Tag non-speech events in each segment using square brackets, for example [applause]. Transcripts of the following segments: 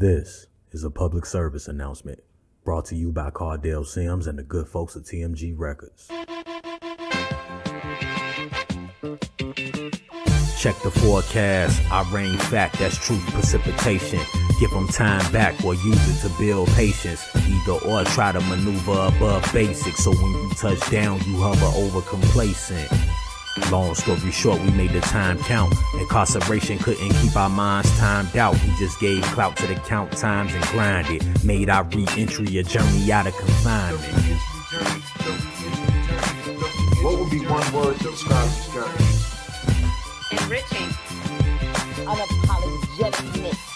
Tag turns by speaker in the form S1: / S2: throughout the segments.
S1: This is a public service announcement brought to you by Cardell Sims and the good folks at TMG Records. Check the forecast. I rain fact, that's truth precipitation. Give them time back or use it to build patience. Either or try to maneuver above basics. So when you touch down, you hover over complacent. Long story short, we made the time count. Incarceration couldn't keep our minds timed out. We just gave clout to the count times and grinded. Made our re entry a journey out of confinement.
S2: What would be one word to describe this journey?
S3: Enriching.
S4: unapologeticness.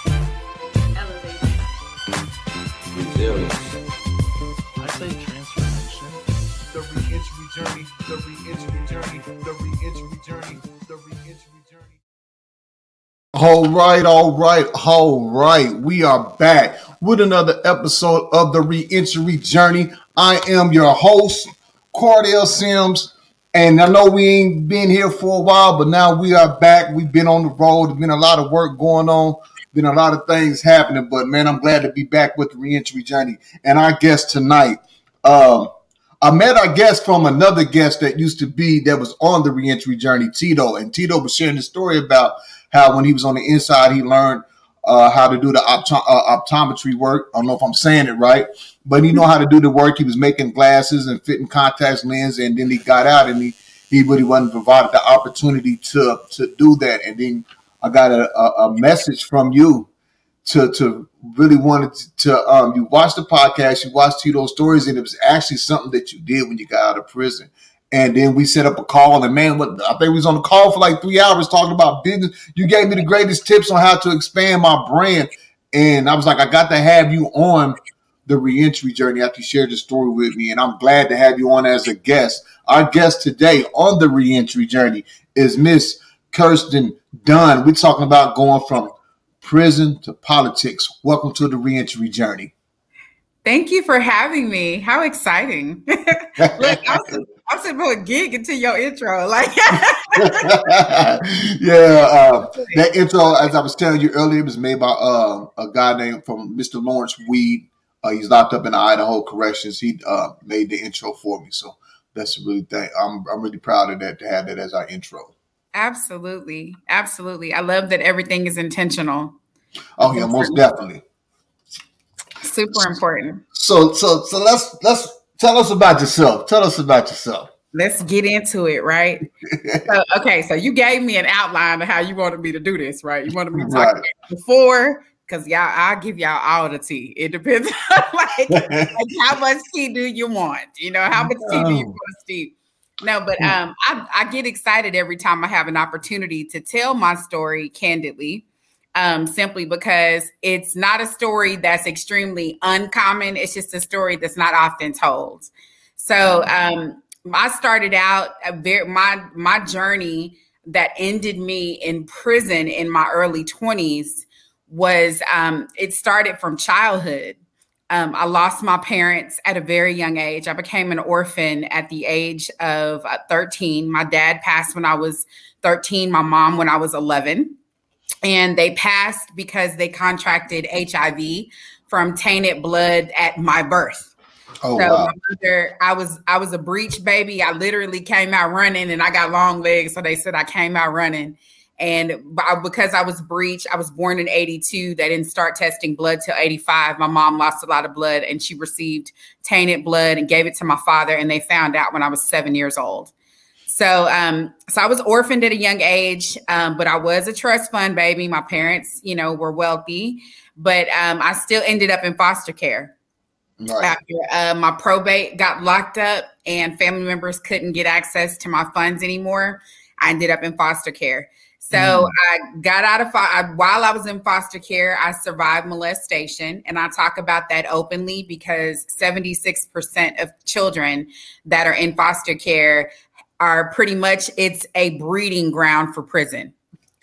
S5: All right, all right, all right. We are back with another episode of the Reentry Journey. I am your host, Cardell Sims, and I know we ain't been here for a while, but now we are back. We've been on the road. There's been a lot of work going on, been a lot of things happening, but man, I'm glad to be back with the Reentry Journey. And our guest tonight, um, I met our guest from another guest that used to be that was on the reentry journey, Tito, and Tito was sharing the story about how when he was on the inside, he learned uh, how to do the opto- uh, optometry work. I don't know if I'm saying it right, but he know how to do the work. He was making glasses and fitting contacts lens, and then he got out and he he really wasn't provided the opportunity to to do that. And then I got a, a, a message from you to to really wanted to um you watched the podcast, you watched Tito's stories, and it was actually something that you did when you got out of prison. And then we set up a call, and man, what I think we was on the call for like three hours talking about business. You gave me the greatest tips on how to expand my brand, and I was like, I got to have you on the reentry journey after you shared the story with me, and I'm glad to have you on as a guest. Our guest today on the reentry journey is Miss Kirsten Dunn. We're talking about going from prison to politics. Welcome to the reentry journey.
S6: Thank you for having me. How exciting. [laughs] Look, I was, I was able to gig into your intro. Like [laughs]
S5: yeah, uh, that intro, as I was telling you earlier, was made by uh, a guy named from Mr. Lawrence Weed. Uh, he's locked up in Idaho Corrections. He uh, made the intro for me, so that's really thing. I'm I'm really proud of that to have that as our intro.
S6: absolutely. Absolutely. I love that everything is intentional.
S5: Oh yeah, most definitely.
S6: Super important.
S5: So so so let's let's tell us about yourself. Tell us about yourself.
S6: Let's get into it, right? [laughs] so, okay, so you gave me an outline of how you wanted me to do this, right? You wanted me to talk
S5: Right.
S6: before because y'all, I'll give y'all all the tea. It depends [laughs] on like, like how [laughs] much tea do you want? You know, how much tea do you
S5: Oh.
S6: want, Steve? No, but um, I, I get excited every time I have an opportunity to tell my story candidly, um, simply because it's not a story that's extremely uncommon. It's just a story that's not often told. So um, I started out a very my my journey that ended me in prison in my early twenties was um, it started from childhood. Um, I lost my parents at a very young age. I became an orphan at the age of uh, 13. My dad passed when I was 13, my mom when I was 11. And they passed because they contracted HIV from tainted blood at my birth.
S5: Oh
S6: so
S5: wow.
S6: my mother, I was I was a breech baby. I literally came out running, and I got long legs, so they said I came out running. And because I was breech, I was born in '82. They didn't start testing blood till '85. My mom lost a lot of blood, and she received tainted blood and gave it to my father. And they found out when I was seven years old. So, um, so I was orphaned at a young age, um, but I was a trust fund baby. My parents, you know, were wealthy, but um, I still ended up in foster care
S5: Right.
S6: after uh, my probate got locked up and family members couldn't get access to my funds anymore. I ended up in foster care. So
S5: Mm.
S6: I got out of fo- I, while I was in foster care, I survived molestation, and I talk about that openly because seventy six percent of children that are in foster care are pretty much it's a breeding ground for prison.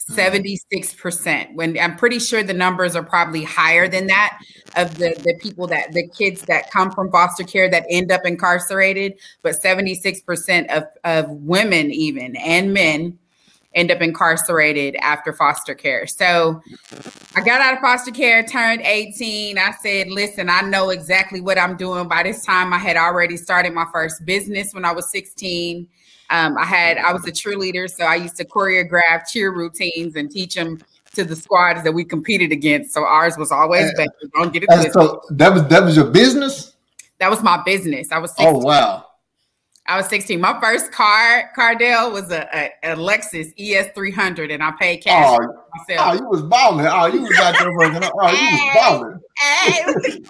S6: Mm-hmm. 76% when i'm pretty sure the numbers are probably higher than that of the the people that the kids that come from foster care that end up incarcerated but 76% of of women even and men end up incarcerated after foster care. So I got out of foster care, turned 18. I said, listen, I know exactly what I'm doing. By this time, I had already started my first business when I was 16. Um, I had I was a cheerleader, so I used to choreograph cheer routines and teach them to the squads that we competed against. So ours was always better. Don't get it twisted.
S5: so that was that was your business.
S6: That was my business. I was 16.
S5: Oh wow!
S6: I was 16. My first car, Cardell, was a, a, a Lexus ES300, and I paid cash
S5: Oh,
S6: for
S5: oh, you was balling. Oh, you was out there working. Oh, you was balling,
S6: Hey, [laughs]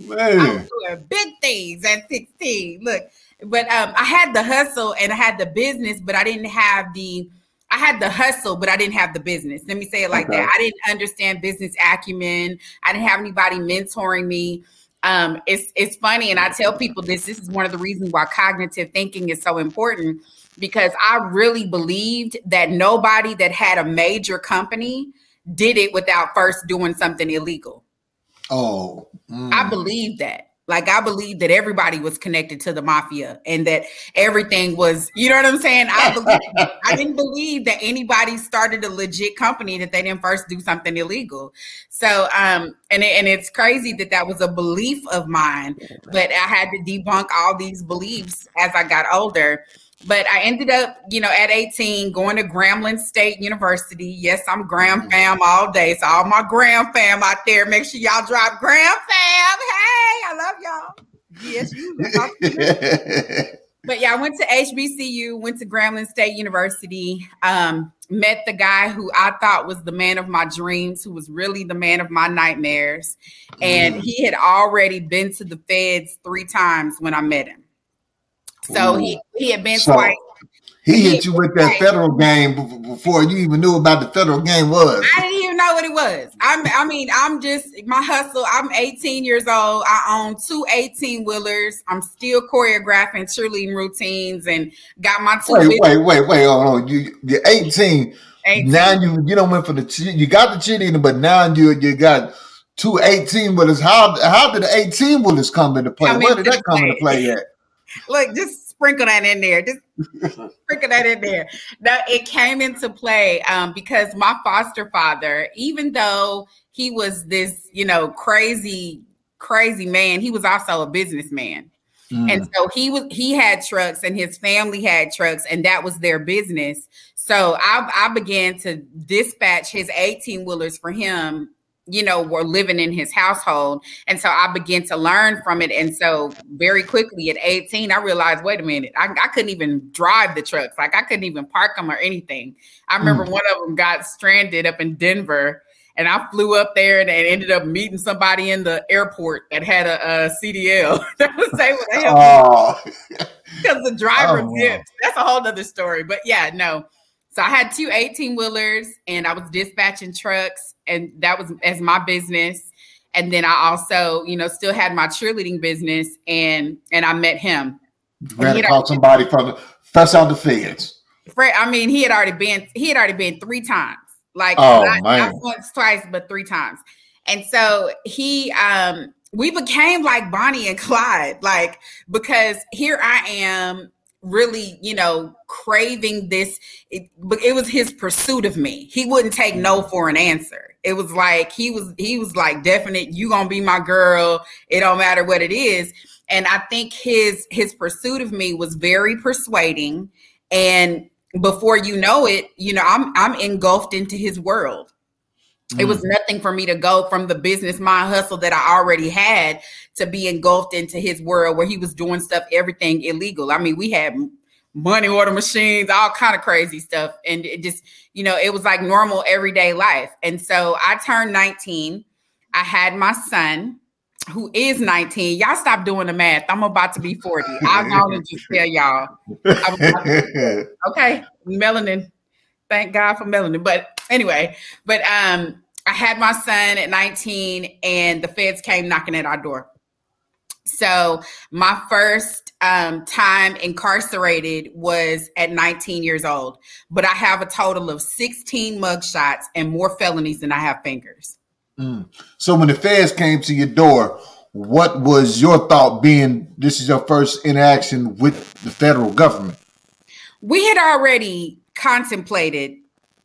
S6: I
S5: man.
S6: was doing big things at 16. Look, but um, I had the hustle and I had the business, but I didn't have the. I had the hustle, but I didn't have the business. Let me say it like
S5: Okay.
S6: that. I didn't understand business acumen. I didn't have anybody mentoring me. Um, it's it's funny, and I tell people this. This is one of the reasons why cognitive thinking is so important because I really believed that nobody that had a major company did it without first doing something illegal.
S5: Oh, mm.
S6: I believe that. Like I believe that everybody was connected to the mafia and that everything was, you know what I'm saying? I believe I didn't believe that anybody started a legit company that they didn't first do something illegal. So um and it, and it's crazy that that was a belief of mine, but I had to debunk all these beliefs as I got older. But I ended up, you know, at 18 going to Grambling State University. Yes, I'm Gram fam all day. So all my Gram fam out there, make sure y'all drop Gram fam. Hey, I love y'all. Yes, you. [laughs] But yeah, I went to HBCU, went to Grambling State University, um, met the guy who I thought was the man of my dreams, who was really the man of my nightmares. And he had already been to the feds three times when I met him. So he, he had been
S5: So-
S6: twice.
S5: He hit you with that federal game before you even knew about the federal game was.
S6: I didn't even know what it was. I'm, I mean, I'm just my hustle. I'm 18 years old. I own two 18 wheelers. I'm still choreographing cheerleading routines and got my two.
S5: Wait, wait, wait, wait. Hold on. You, you're 18.
S6: 18.
S5: Now you you don't went for the you got the cheating, but now you you got two 18 wheelers. How how did the 18 wheelers come into play?
S6: Come
S5: Where did that come into
S6: play.
S5: play at? [laughs]
S6: Look, just sprinkle that in there. Just sprinkle that in there. No, it came into play um, because my foster father, even though he was this, you know, crazy, crazy man, he was also a businessman.
S5: Mm.
S6: And so he was he had trucks and his family had trucks and that was their business. So I, I began to dispatch his 18 wheelers for him, you know, were living in his household. And so I began to learn from it. And so very quickly at 18, I realized, wait a minute, I, I couldn't even drive the trucks. Like I couldn't even park them or anything. I hmm. remember one of them got stranded up in Denver. And I flew up there and, and ended up meeting somebody in the airport that had a, a CDL [laughs] that was able to help me
S5: Oh, [laughs]
S6: because the driver
S5: Oh, wow.
S6: That's a whole nother story. But yeah, no. So I had two 18 wheelers and I was dispatching trucks, and that was as my business. And then I also, you know, still had my cheerleading business and and I met him. he had
S5: across somebody from the first on the feds.
S6: Fred, I mean, he had already been he had already been three times. Like
S5: Oh,
S6: not, not once, twice, but three times. And so he um we became like Bonnie and Clyde, like because here I am really, you know, craving this. It, but it was his pursuit of me. He wouldn't take no mm-hmm. for an answer. It was like he was he was like definite, you gonna be my girl. It don't matter what it is. And I think his his pursuit of me was very persuading. And before you know it, you know, I'm I'm engulfed into his world. It was mm. nothing for me to go from the business mind hustle that I already had to be engulfed into his world where he was doing stuff, everything illegal. I mean, we had money order machines, all kind of crazy stuff. And it just, you know, it was like normal everyday life. And so I turned 19. I had my son who is 19. Y'all stop doing the math. I'm about to be 40. I'm going to just tell y'all. I'm about to [laughs] okay melanin thank god for melanin but anyway but um i had my son at 19 and the feds came knocking at our door so my first um, time incarcerated was at 19 years old but i have a total of 16 mugshots and more felonies than i have fingers
S5: Mm. So when the feds came to your door, what was your thought being this is your first interaction with the federal government?
S6: we had already contemplated,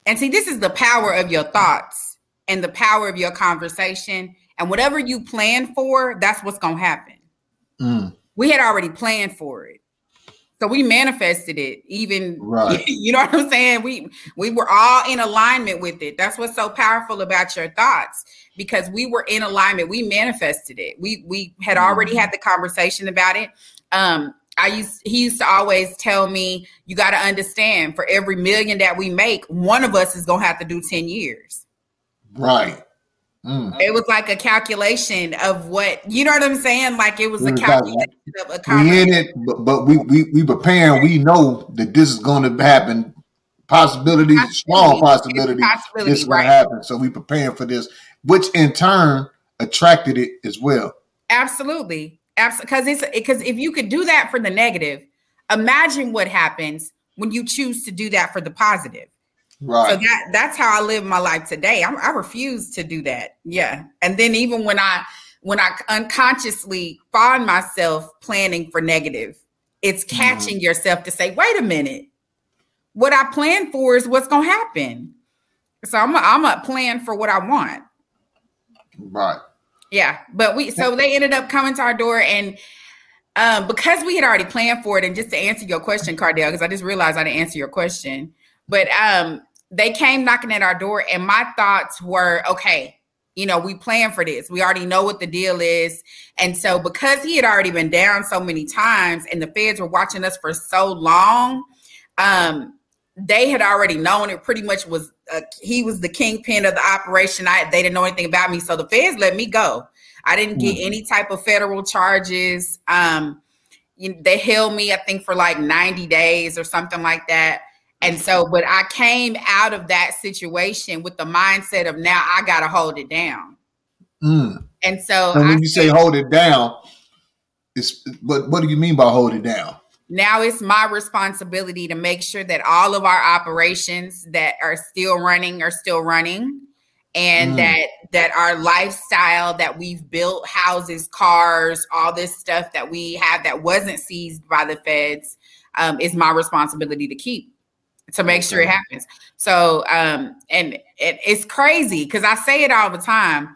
S6: and see, this is the power of your thoughts and the power of your conversation. And whatever you plan for, that's what's going to happen.
S5: Mm,
S6: We had already planned for it. So we manifested it, even
S5: Right. [laughs]
S6: you know what I'm saying? We we were all in alignment with it. That's what's so powerful about your thoughts because we were in alignment. We manifested it. We we had already had the conversation about it. Um I used he used to always tell me, you got to understand for every million that we make, one of us is going to have to do 10 years.
S5: right. Mm,
S6: It was like a calculation of what, you know what I'm saying? Like it was a
S5: We was like-
S6: calculation of a
S5: we in it, but, but we we we preparing. We know that this is going to happen. Possibilities, small possibility,
S6: Possibility,
S5: this
S6: right.
S5: to happen. So we preparing for this, which in turn attracted it as well.
S6: Absolutely. Absolutely. Because it's because if you could do that for the negative, imagine what happens when you choose to do that for the positive. So
S5: Right.
S6: that that's how I live my life today. I, I refuse to do that. Yeah. And then even when I when I unconsciously find myself planning for negative, it's catching yourself to say, wait a minute, what I plan for is what's gonna happen. So I'm a, I'm a plan for what I want.
S5: Right.
S6: Yeah, but we so they ended up coming to our door and um because we had already planned for it and just to answer your question Cardell because I just realized I didn't answer your question but um they came knocking at our door and my thoughts were okay you know we plan for this we already know what the deal is and so because he had already been down so many times and the feds were watching us for so long um they had already known it pretty much was uh, he was the kingpin of the operation. I they didn't know anything about me, so the feds let me go. I didn't get any type of federal charges. Um, you know, they held me, I think, for like ninety days or something like that. And so, but I came out of that situation with the mindset of now I got to hold it down.
S5: Mm.
S6: And so,
S5: And
S6: I
S5: when you say hold it down, it's but what do you mean by hold it down?
S6: now it's my responsibility to make sure that all of our operations that are still running are still running and
S5: Mm.
S6: that that our lifestyle that we've built houses cars all this stuff that we have that wasn't seized by the feds um, is my responsibility to keep to make sure it happens so um and it, it's crazy because i say it all the time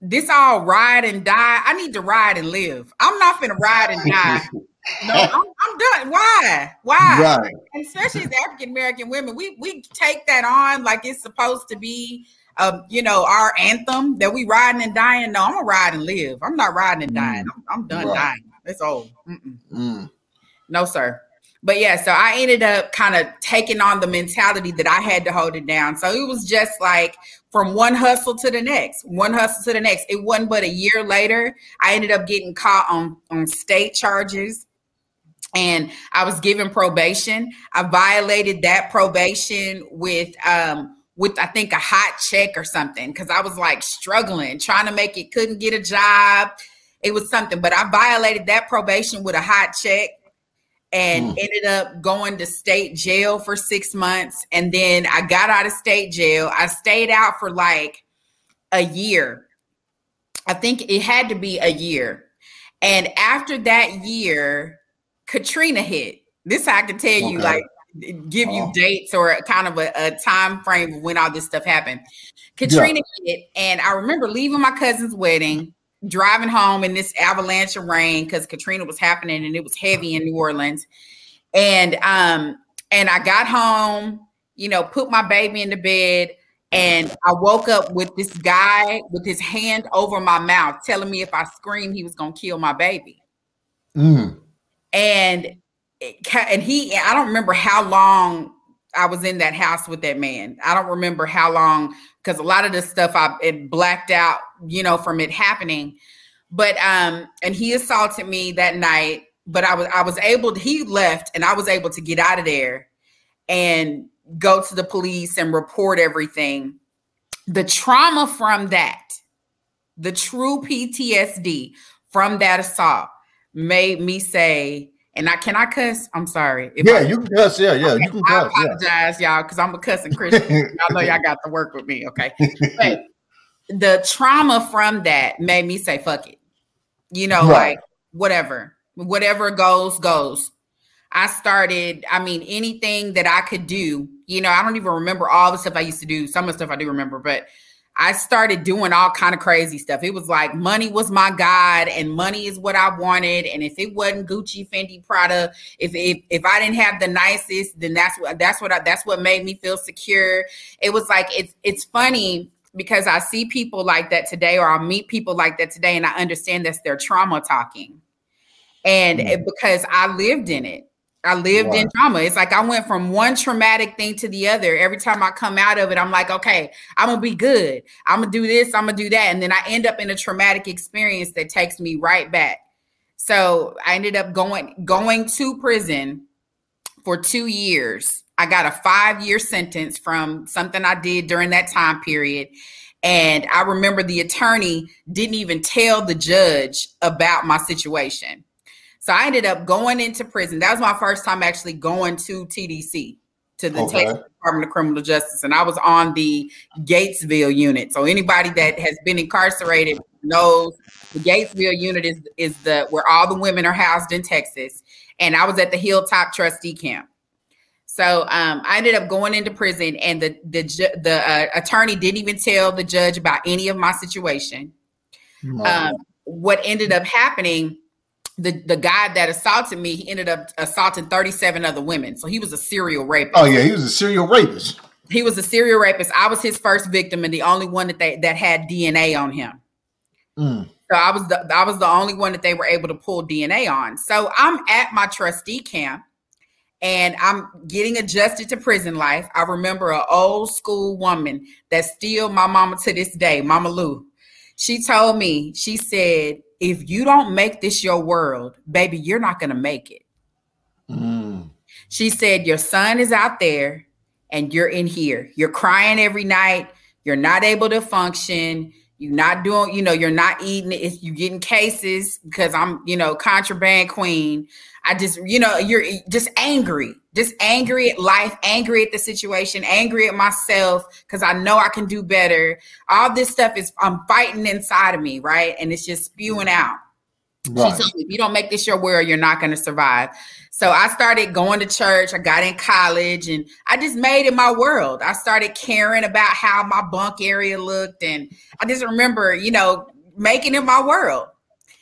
S6: this all ride and die i need to ride and live i'm not gonna ride and die [laughs] no, I'm, I'm done. Why? Why?
S5: Right.
S6: And especially as African American women, we we take that on like it's supposed to be, um, you know, our anthem that we riding and dying. No, I'm gonna ride and live. I'm not riding and dying. I'm, I'm done
S5: Right.
S6: dying. It's old.
S5: Mm.
S6: No, sir. But yeah, so I ended up kind of taking on the mentality that I had to hold it down. So it was just like from one hustle to the next, one hustle to the next. It wasn't but a year later, I ended up getting caught on on state charges and I was given probation. I violated that probation with um with I think a hot check or something because I was like struggling, trying to make it, couldn't get a job. It was something, but I violated that probation with a hot check and
S5: Mm.
S6: ended up going to state jail for six months. And then I got out of state jail. I stayed out for like a year. I think it had to be a year. And after that year, Katrina hit. This I can tell you, like give you
S5: Oh.
S6: dates or kind of a, a time frame of when all this stuff happened. Katrina hit, and I remember leaving my cousin's wedding, driving home in this avalanche of rain because Katrina was happening and it was heavy in New Orleans. And um, and I got home, you know, put my baby in the bed, and I woke up with this guy with his hand over my mouth, telling me if I screamed, he was gonna kill my baby
S5: Mm.
S6: and and he i don't remember how long i was in that house with that man i don't remember how long because a lot of this stuff i it blacked out you know from it happening. But um and he assaulted me that night but i was i was able to, he left and i was able to get out of there and go to the police and report everything. The trauma from that the true ptsd from that assault made me say, and I can I cuss? I'm sorry. If
S5: Yeah,
S6: I,
S5: you can cuss. Yeah, yeah, you can
S6: I
S5: cuss. Yeah.
S6: apologize, y'all, because I'm a cussing Christian. I know y'all got to work with me, okay? But [laughs] the trauma from that made me say, fuck it. You know,
S5: Right.
S6: like whatever, whatever goes, goes. I started, I mean, anything that I could do, you know, I don't even remember all the stuff I used to do. Some of the stuff I do remember, but I started doing all kind of crazy stuff. It was like money was my god, and money is what I wanted. And if it wasn't Gucci, Fendi, Prada, if if, if I didn't have the nicest, then that's what that's what I, that's what made me feel secure. It was like it's it's funny because I see people like that today, or I'll meet people like that today, and I understand that's their trauma talking, and
S5: Mm.
S6: it, because I lived in it. I lived in
S5: Right.
S6: trauma. It's like I went from one traumatic thing to the other. Every time I come out of it, I'm like, okay, I'm gonna be good. I'm gonna do this, I'm gonna do that. And then I end up in a traumatic experience that takes me right back. So I ended up going going to prison for two years. I got a five year sentence from something I did during that time period. And I remember the attorney didn't even tell the judge about my situation. So I ended up going into prison. That was my first time actually going to TDC, to the
S5: Okay.
S6: Texas Department of Criminal Justice. And I was on the Gatesville unit. So anybody that has been incarcerated knows the Gatesville unit is is the where all the women are housed in Texas. And I was at the Hilltop Trustee Camp. So um, I ended up going into prison, and the the the uh, attorney didn't even tell the judge about any of my situation. Um, what ended up happening, the the guy that assaulted me, he ended up assaulting thirty seven other women. So he was a serial rapist.
S5: oh yeah, he was a serial rapist.
S6: He was a serial rapist. I was his first victim, and the only one that they that had DNA on him.
S5: Mm.
S6: So I was the I was the only one that they were able to pull DNA on. So I'm at my trustee camp and I'm getting adjusted to prison life. I remember an old school woman that's still my mama to this day, Mama Lou. She told me, she said, if you don't make this your world, baby, you're not gonna make it.
S5: Mm.
S6: She said, Your son is out there and you're in here. You're crying every night. You're not able to function. You're not doing, you know, you're not eating it. You're getting cases because I'm, you know, contraband queen. I just, you know, you're just angry, just angry at life, angry at the situation, angry at myself because I know I can do better. All this stuff is, I'm fighting inside of me, right? And it's just spewing out.
S5: Right.
S6: She told me, if you don't make this your world, you're not going to survive. So I started going to church. I got in college and I just made it my world. I started caring about how my bunk area looked. And I just remember, you know, making it my world.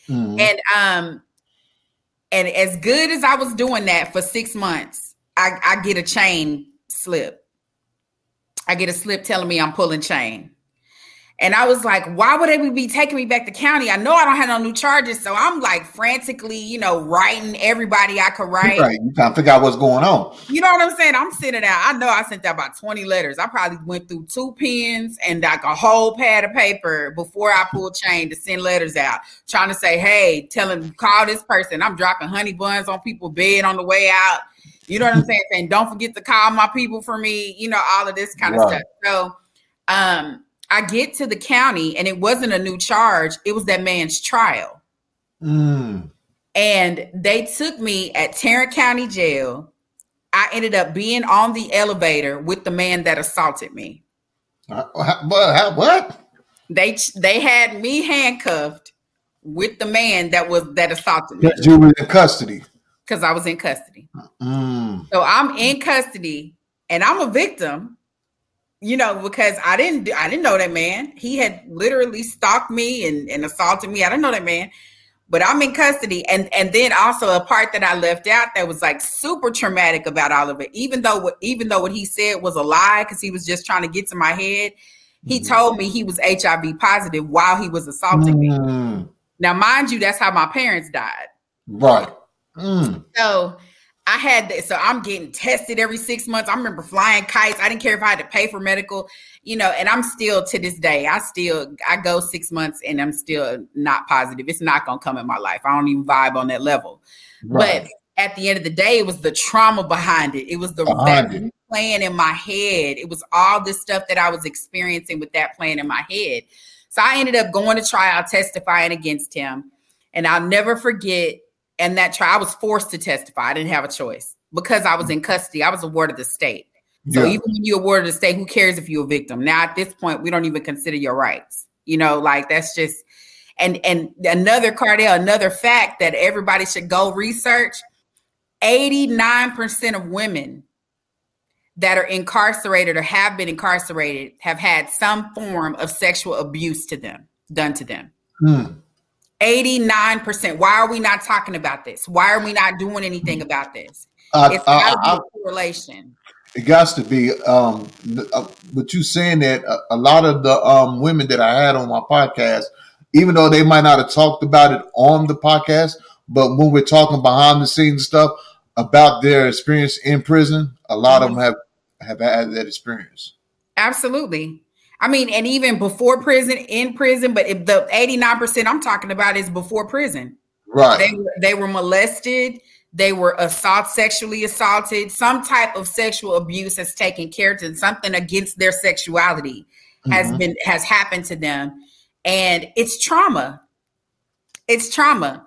S5: Mm.
S6: And um, and as good as I was doing that for six months, I, I get a chain slip. I get a slip telling me I'm pulling chain. And I was like, why would they be taking me back to county? I know I don't have no new charges. So I'm like frantically, you know, writing everybody I could write.
S5: Right. You trying to figure out what's going on.
S6: You know what I'm saying? I'm sending out. I know I sent out about 20 letters. I probably went through two pens and like a whole pad of paper before I pulled chain to send letters out, trying to say, hey, tell him call this person. I'm dropping honey buns on people's bed on the way out. You know what I'm saying? Saying, don't forget to call my people for me, you know, all of this kind of stuff. So um I get to the county and it wasn't a new charge, it was that man's trial.
S5: Mm.
S6: And they took me at Tarrant County Jail. I ended up being on the elevator with the man that assaulted me.
S5: Uh, What? What?
S6: They they had me handcuffed with the man that was that assaulted me
S5: Because you were in custody.
S6: because I was in custody.
S5: Mm.
S6: So I'm in custody and I'm a victim, you know, because I didn't I didn't know that man. He had literally stalked me and, and assaulted me. I didn't know that man. But I'm in custody. And and then also a part that I left out that was like super traumatic about all of it. Even though what even though what he said was a lie, because he was just trying to get to my head, he told me he was HIV positive while he was assaulting me.
S5: Mm.
S6: Now, mind you, that's how my parents died.
S5: Right. Mm.
S6: So I had that. So I'm getting tested every six months. I remember flying kites. I didn't care if I had to pay for medical, you know, and I'm still to this day, I still I go six months and I'm still not positive. It's not gonna come in my life. I don't even vibe on that level.
S5: Right.
S6: But at the end of the day, it was the trauma behind it. It was the
S5: Behind
S6: that
S5: it.
S6: playing in my head. It was all this stuff that I was experiencing with that plan in my head. So I ended up going to trial, testifying against him. And I'll never forget. And that trial, I was forced to testify. I didn't have a choice because I was in custody. I was awarded the state. So
S5: Yeah.
S6: even when you awarded the state, who cares if you're a victim? Now at this point, we don't even consider your rights. You know, like that's just and and another Cardell, another fact that everybody should go research. 89% of women that are incarcerated or have been incarcerated have had some form of sexual abuse to them done to them.
S5: Hmm.
S6: 89%. Why are we not talking about this? Why are we not doing anything about this?
S5: I,
S6: It's got to be a correlation.
S5: it got to be. Um, uh, but you saying that a, a lot of the um women that I had on my podcast, even though they might not have talked about it on the podcast, but when we're talking behind the scenes stuff about their experience in prison, a lot of them have have had that experience.
S6: Absolutely. I mean, and even before prison, in prison, but if the 89% I'm talking about is before prison.
S5: Right.
S6: They were, they were molested, they were assault, sexually assaulted, some type of sexual abuse has taken care to something against their sexuality has
S5: Mhm.
S6: been has happened to them. And it's trauma. It's trauma.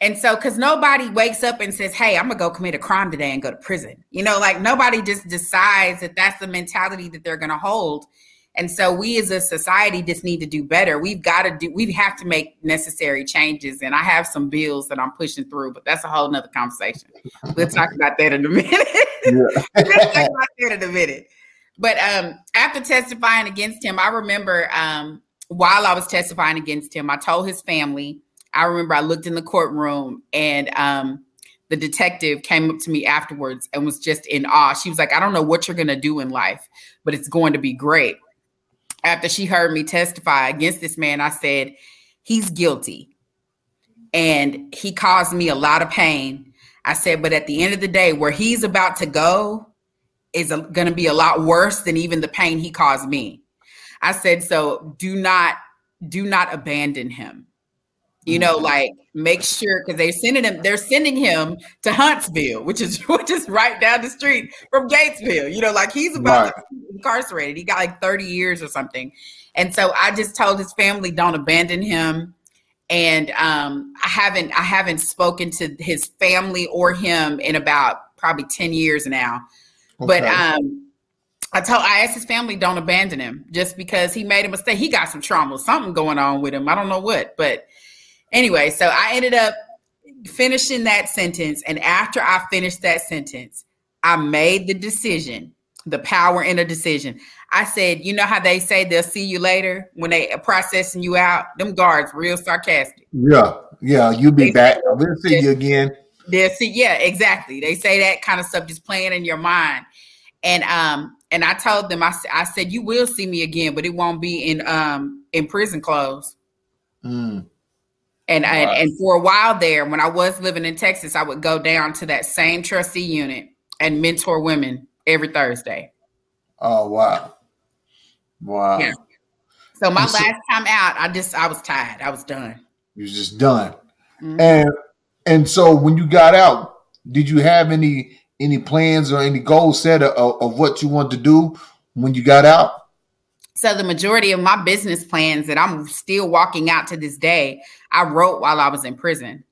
S6: And so, because nobody wakes up and says, Hey, I'm gonna go commit a crime today and go to prison. You know, like nobody just decides that that's the mentality that they're gonna hold. And so, we as a society just need to do better. We've got to do, we have to make necessary changes. And I have some bills that I'm pushing through, but that's a whole nother conversation. We'll talk about that in a minute. [laughs] [laughs] We'll talk about that in a minute. But um, after testifying against him, I remember um, while I was testifying against him, I told his family. I remember I looked in the courtroom and um, the detective came up to me afterwards and was just in awe. She was like, I don't know what you're going to do in life, but it's going to be great. After she heard me testify against this man, I said, He's guilty and he caused me a lot of pain. I said, but at the end of the day, where he's about to go is going to be a lot worse than even the pain he caused me. I said, so do not, do not abandon him. You know, like make sure because they're sending him, they're sending him to Huntsville, which is [laughs] which is right down the street from Gatesville. You know, like he's about be incarcerated. He got like 30 years or something. And so I just told his family, don't abandon him and um, I haven't I haven't spoken to his family or him in about probably 10 years now. But um, I told I asked his family don't abandon him just because he made a mistake. He got some trauma, something going on with him. I don't know what, but anyway, so I ended up finishing that sentence, and after I finished that sentence, I made the decision. The power in a decision. I said, you know how they say they'll see you later when they are processing you out. Them guards real sarcastic.
S5: Yeah, yeah, you be back. We'll see you again.
S6: They'll see, yeah, exactly. They say that kind of stuff just playing in your mind. And um, and I told them, I said, you will see me again, but it won't be in um in prison clothes.
S5: Mm.
S6: And, and and for a while there, when I was living in Texas, I would go down to that same trustee unit and mentor women every Thursday.
S5: Oh wow, wow.
S6: Yeah. So my
S5: so-
S6: last time out, I just I was tired. I was done.
S5: You're just done.
S6: Mhm.
S5: And and so when you got out, did you have any any plans or any goals set of, of what you want to do when you got out?
S6: So the majority of my business plans that I'm still walking out to this day, I wrote while I was in prison.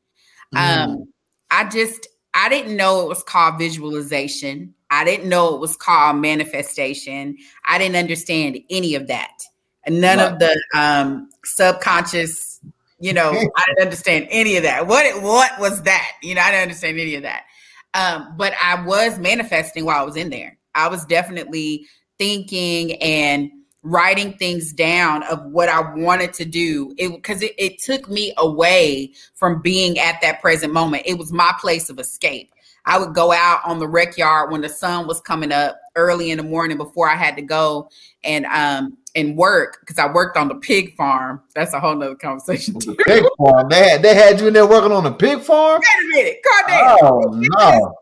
S5: Mm.
S6: Um, I just I didn't know it was called visualization. I didn't know it was called manifestation. I didn't understand any of that. None of the um subconscious, you know, [laughs] I didn't understand any of that. What it, what was that? You know, I didn't understand any of that. Um, but I was manifesting while I was in there. I was definitely thinking and writing things down of what I wanted to do. It because it, it took me away from being at that present moment. It was my place of escape. I would go out on the rec yard when the sun was coming up early in the morning before I had to go and um and work because I worked on the pig farm. That's a whole nother conversation.
S5: The pig farm. They had, they had you in there working on the pig farm.
S6: Wait a minute, Cardell.
S5: Oh no!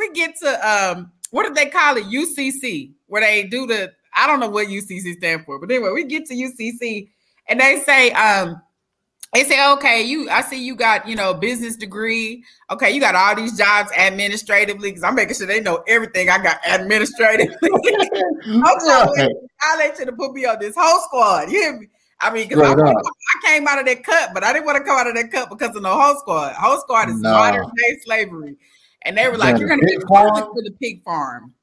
S6: we get to um what did they call it ucc where they do the i don't know what ucc stand for but anyway we get to ucc and they say um they say okay you i see you got you know business degree okay you got all these jobs administratively because i'm making sure they know everything i got administratively [laughs] i'm i let you to put me on this whole squad you hear me I mean, because I. I came out of that cut, but I didn't want to come out of that cut because of no whole squad. Whole squad is
S5: No.
S6: modern day slavery. And they were like, you're going to get farm?
S5: farm?
S6: to the pig farm.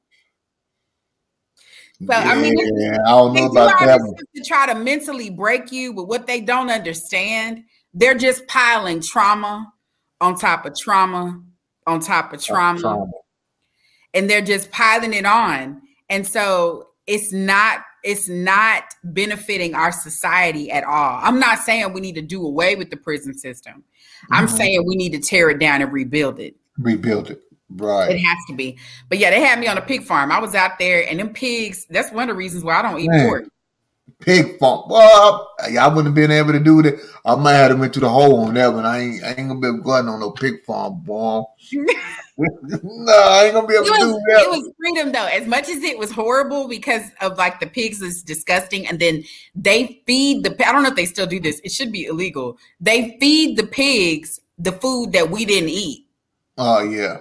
S6: So, I mean,
S5: yeah, I don't
S6: They
S5: know about that
S6: to try to mentally break you, but what they don't understand, they're just piling trauma on top of trauma on top of trauma, trauma, and they're just piling it on. And so it's not it's not benefiting our society at all. I'm not saying we need to do away with the prison system. Mm-hmm. I'm saying we need to tear it down and rebuild it.
S5: Rebuild it. Right.
S6: It has to be. But yeah, they had me on a pig farm. I was out there and them pigs, that's one of the reasons why I don't eat Man. pork.
S5: Pig farm. Well, I wouldn't have been able to do that. I might have went to the hole on that one. I ain't I ain't gonna be going on no pig farm, boy. [laughs] [laughs] no, I ain't gonna be able it to was, do that.
S6: It was freedom though. As much as it was horrible because of like the pigs is disgusting, and then they feed the. I don't know if they still do this. It should be illegal. They feed the pigs the food that we didn't eat.
S5: Oh uh, yeah.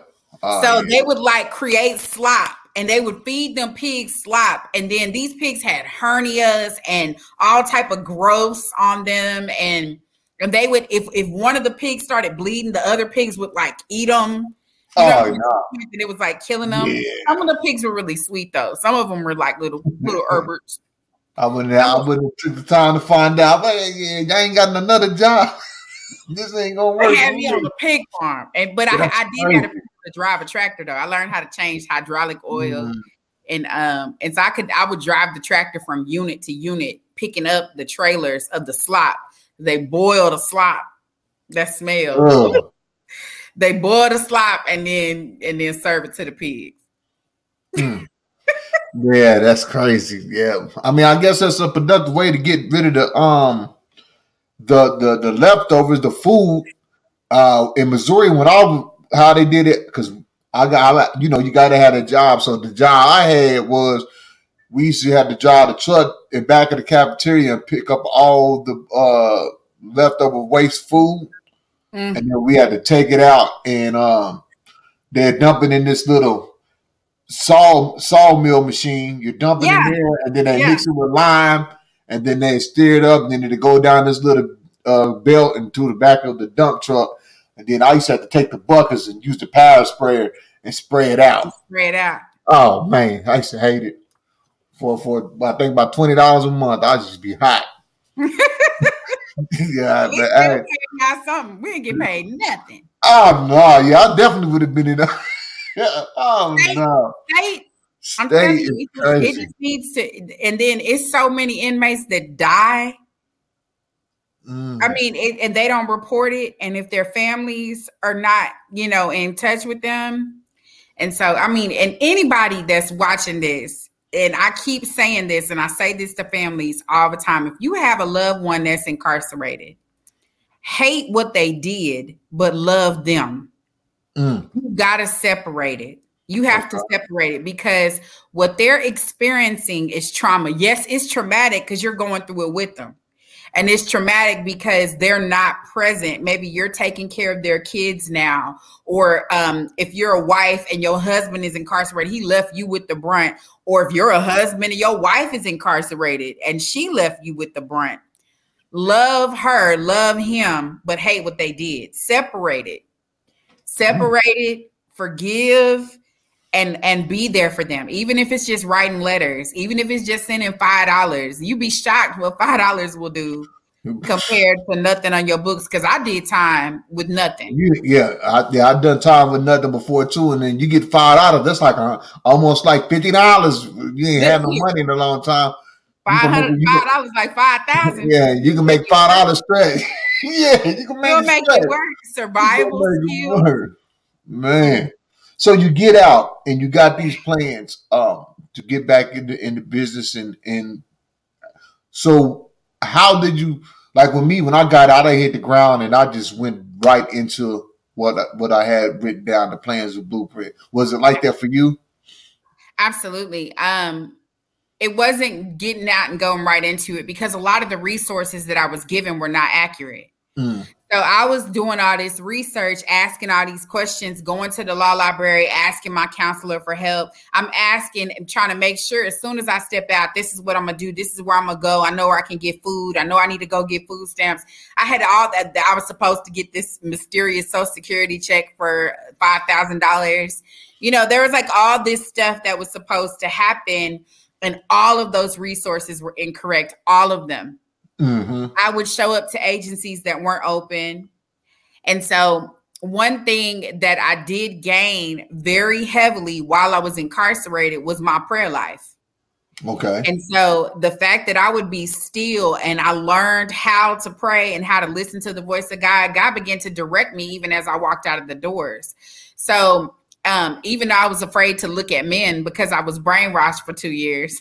S6: Uh, so yeah. they would like create slop and they would feed them pigs slop and then these pigs had hernias and all type of growths on them and and they would if if one of the pigs started bleeding the other pigs would like eat them
S5: oh, no.
S6: and it was like killing them. Yeah. Some of the pigs were really sweet though. Some of them were like little little [laughs] herberts.
S5: I wouldn't. I wouldn't took the time to find out. But yeah, I ain't got another job. [laughs] this ain't gonna work.
S6: They had me on a pig farm, and but I, I did have to drive a tractor though. I learned how to change hydraulic oil, mm. and um, and so I could I would drive the tractor from unit to unit, picking up the trailers of the slop. They boil the slop. That smell [laughs] they boil the slop and then and then serve it to the pigs.
S5: Mm. [laughs] yeah, that's crazy. Yeah, I mean, I guess that's a productive way to get rid of the um the the the leftovers, the food. Uh, in Missouri, when I how they did it, because I got you know you got to have a job. So the job I had was we used to have to drive the truck in back of the cafeteria and pick up all the uh leftover waste food Mm-hmm. And then we had to take it out and um, they're dumping in this little saw sawmill machine. You're dumping yeah. it there, and then they yeah. mix it with lime, and then they it up, and then they go down this little uh, belt into the back of the dump truck. And then I used to have to take the buckets and use the power sprayer and spray it out.
S6: Spray it out.
S5: Oh man, I used to hate it. For for I think about twenty dollars a month, I just be hot. [laughs] [laughs]
S6: yeah, but I, something. We didn't get paid nothing.
S5: Oh no, yeah, I definitely would have been in. A, [laughs] oh state, no,
S6: state. I'm telling you, it just needs to. And then it's so many inmates that die. Mm. I mean, it, and they don't report it, and if their families are not, you know, in touch with them, and so I mean, and anybody that's watching this, and I keep saying this, and I say this to families all the time. If you have a loved one that's incarcerated, hate what they did, but love them. Mm. You got to separate it. You have to separate it because what they're experiencing is trauma. Yes, it's traumatic because you're going through it with them. And it's traumatic because they're not present. Maybe you're taking care of their kids now or um, if you're a wife and your husband is incarcerated he left you with the brunt. Or if you're a husband and your wife is incarcerated and she left you with the brunt. Love her love him but hate what they did. Separate it. Separate it forgive and and be there for them even if it's just writing letters even if it's just sending five dollars you'd be shocked what five dollars will do compared to nothing on your books because i did time with nothing
S5: you, yeah I, yeah i've done time with nothing before too and then you get five dollars out of that's like a, almost like fifty dollars you ain't had no money in a long time
S6: Five hundred five dollars like five thousand.
S5: Yeah, you can make five dollars straight. [laughs] yeah, you can make, You'll
S6: it, make it work. Survival skills.
S5: Man. So you get out and you got these plans um, to get back into in the business and and so how did you like with me when I got out I hit the ground and I just went right into what what I had written down the plans of blueprint. Was it like that for you?
S6: Absolutely. Um it wasn't getting out and going right into it because a lot of the resources that I was given were not accurate. Mm. So I was doing all this research, asking all these questions, going to the law library, asking my counselor for help. I'm asking and trying to make sure as soon as I step out, this is what I'm gonna do. This is where I'm gonna go. I know where I can get food. I know I need to go get food stamps. I had all that. I was supposed to get this mysterious social security check for five thousand dollars. You know, there was like all this stuff that was supposed to happen, and all of those resources were incorrect. All of them. Mm-hmm. I would show up to agencies that weren't open. And so one thing that I did gain very heavily while I was incarcerated was my prayer life.
S5: Okay.
S6: And so the fact that I would be still and I learned how to pray and how to listen to the voice of God, God began to direct me even as I walked out of the doors. So um, even though I was afraid to look at men because I was brainwashed for two years.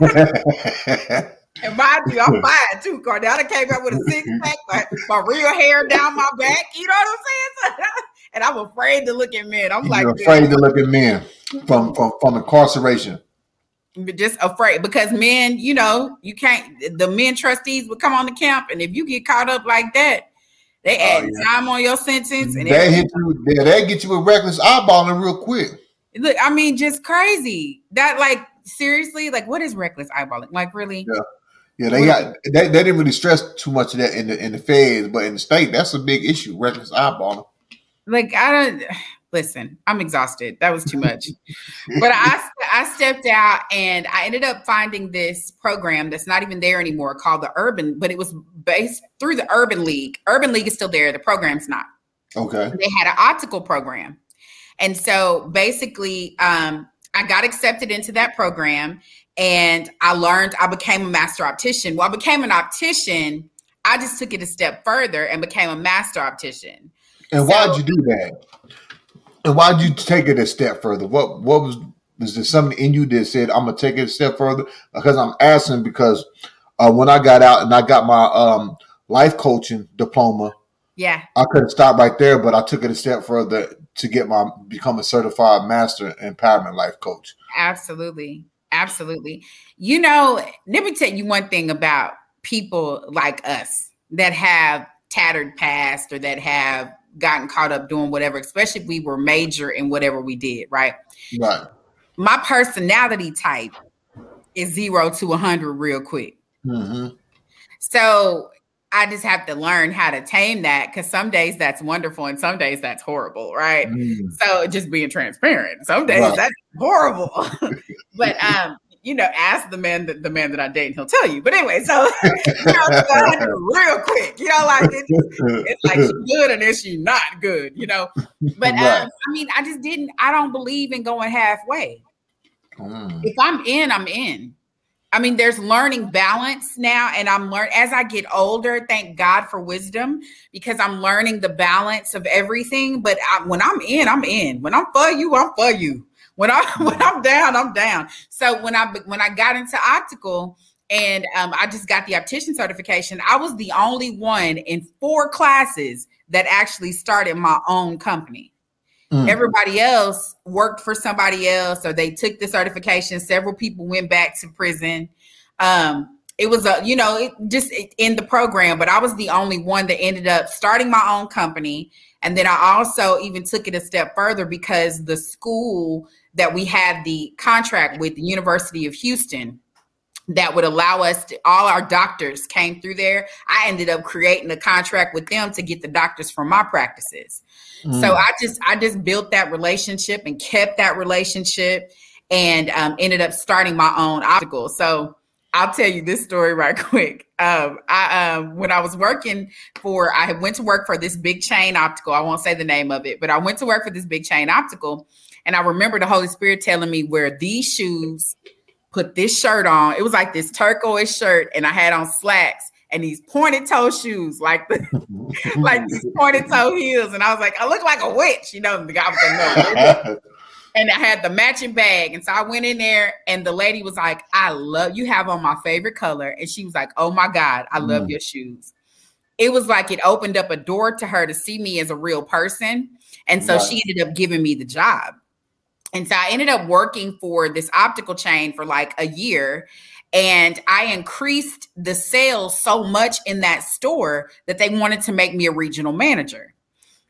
S6: [laughs] [laughs] And mind you, I'm fine too, Cardell. I came up with a six [laughs] pack, my, my real hair down my back. You know what I'm saying? [laughs] and I'm afraid to look at men. I'm like,
S5: You're afraid to look at men from, from, from incarceration.
S6: just afraid because men, you know, you can't. The men trustees would come on the camp, and if you get caught up like that, they
S5: Oh,
S6: add
S5: yeah.
S6: time on your sentence, and
S5: They hit you. They, they get you with reckless eyeballing real quick.
S6: look, I mean, just crazy. That like seriously, like what is reckless eyeballing? Like really?
S5: Yeah. Yeah, they got they, they didn't really stress too much of that in the in the feds, but in the state, that's a big issue. Reckless eyeballing.
S6: like I don't [sighs] listen. I'm exhausted. That was too much. [laughs] but I I stepped out and I ended up finding this program that's not even there anymore called the Urban, but it was based through the Urban League. Urban League is still there. The program's not.
S5: Okay.
S6: They had an optical program, and so basically, um, I got accepted into that program, and I learned. I became a master optician. Well, I became an optician. I just took it a step further and became a master optician.
S5: And why'd you do that? And why'd you take it a step further? What what was was there something in you that said I'm gonna take it a step further? Because I'm asking because uh, when I got out and I got my um, life coaching diploma,
S6: Yeah.
S5: I could have stopped right there, but I took it a step further to get my become a certified master empowerment life coach.
S6: Absolutely. Absolutely. You know, let me tell you one thing about people like us that have tattered past or that have gotten caught up doing whatever, especially if we were major in whatever we did, right?
S5: Right.
S6: My personality type is zero to 100 real quick.
S5: hmm
S6: So I just have to learn how to tame that because some days that's wonderful and some days that's horrible, right?
S5: Mm.
S6: So just being transparent. Some days
S5: Right.
S6: that's horrible. [laughs] but [laughs] um, you know, ask the man that the man that I date, and he'll tell you. But anyway, so [laughs] you know, so I had to [laughs] real quick, you know, like it's, it's like she's good and then she's not good, you know. But
S5: Right.
S6: um, I mean, I just didn't. I don't believe in going halfway.
S5: Mm.
S6: If I'm in, I'm in. I mean, there's learning balance now, and I'm learn as I get older. Thank God for wisdom because I'm learning the balance of everything. But I, when I'm in, I'm in. When I'm for you, I'm for you. When I [laughs] when I'm down, I'm down. So when I when I got into optical and um, I just got the optician certification, I was the only one in four classes that actually started my own company.
S5: Mm.
S6: Everybody else worked for somebody else, or they took the certification. Several people went back to prison. Um, it was a, you know, it just in the program, but I was the only one that ended up starting my own company. And then I also even took it a step further because the school that we had the contract with, the University of Houston, that would allow us to, all our doctors came through there. I ended up creating a contract with them to get the doctors from my practices. So
S5: Mm.
S6: I just I just built that relationship and kept that relationship and um, ended up starting my own optical. So I'll tell you this story [laughs] right quick. Um, I um, when I was working for I went to work for this big chain optical. I won't say the name of it, but I went to work for this big chain optical, and I remember the Holy Spirit telling me wear these shoes, put this shirt on. It was like this turquoise shirt, and I had on slacks and these pointed toe shoes, like the [laughs] like these pointed toe heels, and I was like, I look like a witch, you know. The guy was like, no. [laughs] and I had the matching bag, and so I went in there, and the lady was like, "I love you have on my favorite color," and she was like, "Oh my god, I love
S5: Mm.
S6: your shoes." It was like it opened up a door to her to see me as a real person, and so
S5: Right.
S6: she ended up giving me the job. And so I ended up working for this optical chain for like a year. And I increased the sales so much in that store that they wanted to make me a regional manager.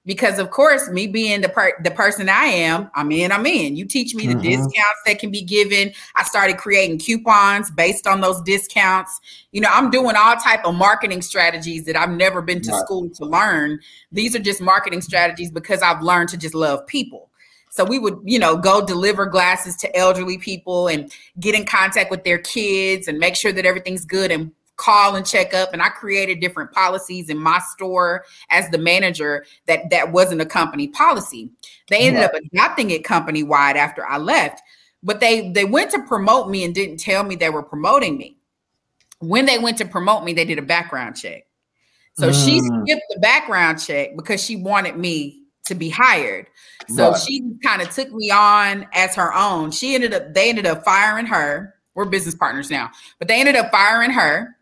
S6: Because of course, me being the per- the person I am, I'm in, I'm in. You teach me the
S5: Mhm.
S6: discounts that can be given. I started creating coupons based on those discounts. You know, I'm doing all type of marketing strategies that I've never been to
S5: Right.
S6: school to learn. These are just marketing strategies because I've learned to just love people. So we would, you know, go deliver glasses to elderly people and get in contact with their kids and make sure that everything's good. And call and check up and I created different policies in my store as the manager that that wasn't a company policy. They ended
S5: Right.
S6: up adopting it company wide after I left. But they they went to promote me and didn't tell me they were promoting me. When they went to promote me, they did a background check. So she
S5: Mm.
S6: skipped the background check because she wanted me to be hired. So
S5: Right.
S6: she kind of took me on as her own. She ended up, they ended up firing her. We're business partners now, but they ended up firing her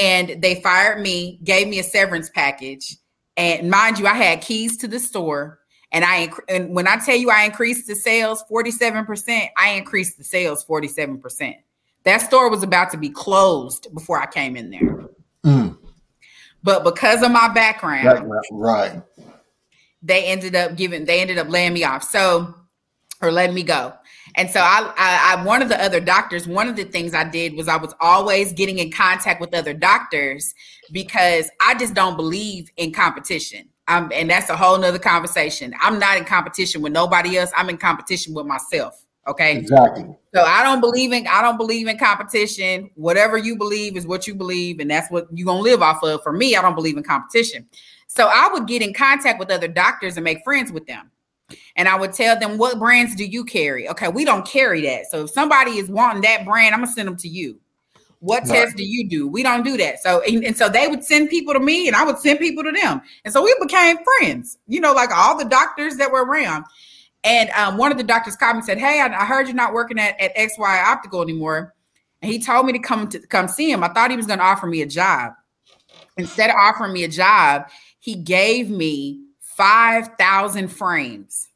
S6: and they fired me, gave me a severance package. And mind you, I had keys to the store. And I and when I tell you I increased the sales 47%, I increased the sales 47%. That store was about to be closed before I came in there.
S5: Mm.
S6: But because of my background,
S5: That- right.
S6: They ended up giving they ended up laying me off so or letting me go and so I, I i one of the other doctors one of the things i did was i was always getting in contact with other doctors because i just don't believe in competition um, and that's a whole nother conversation i'm not in competition with nobody else i'm in competition with myself okay
S5: Exactly.
S6: so I don't believe in I don't believe in competition. Whatever you believe is what you believe, and that's what you're gonna live off of. For me, I don't believe in competition. So I would get in contact with other doctors and make friends with them. And I would tell them, what brands do you carry? Okay, we don't carry that. So if somebody is wanting that brand, I'm gonna send them to you. What
S5: Right.
S6: test do you do? We don't do that. So and, and so they would send people to me and I would send people to them. And so we became friends, you know, like all the doctors that were around. And um, one of the doctors called me and said, Hey, I, I heard you're not working at, at XY Optical anymore. And he told me to come to come see him. I thought he was going to offer me a job. Instead of offering me a job, he gave me 5,000 frames,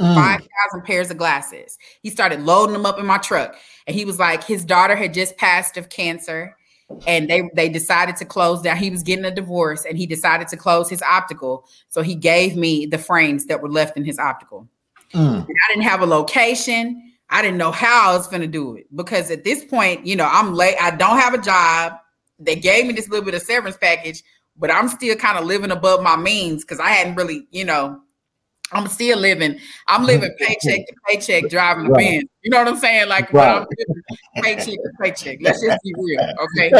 S5: Mm.
S6: 5,000 pairs of glasses. He started loading them up in my truck. And he was like, his daughter had just passed of cancer. And they they decided to close down. He was getting a divorce and he decided to close his optical. So he gave me the frames that were left in his optical.
S5: Mm.
S6: I didn't have a location. I didn't know how I was going to do it because at this point, you know, I'm late. I don't have a job. They gave me this little bit of severance package, but I'm still kind of living above my means because I hadn't really, you know, I'm still living. I'm living [laughs] paycheck to paycheck, driving a
S5: Right.
S6: Benz. You know what I'm saying? Like, I'm paycheck to paycheck. Let's just be real, [laughs] okay?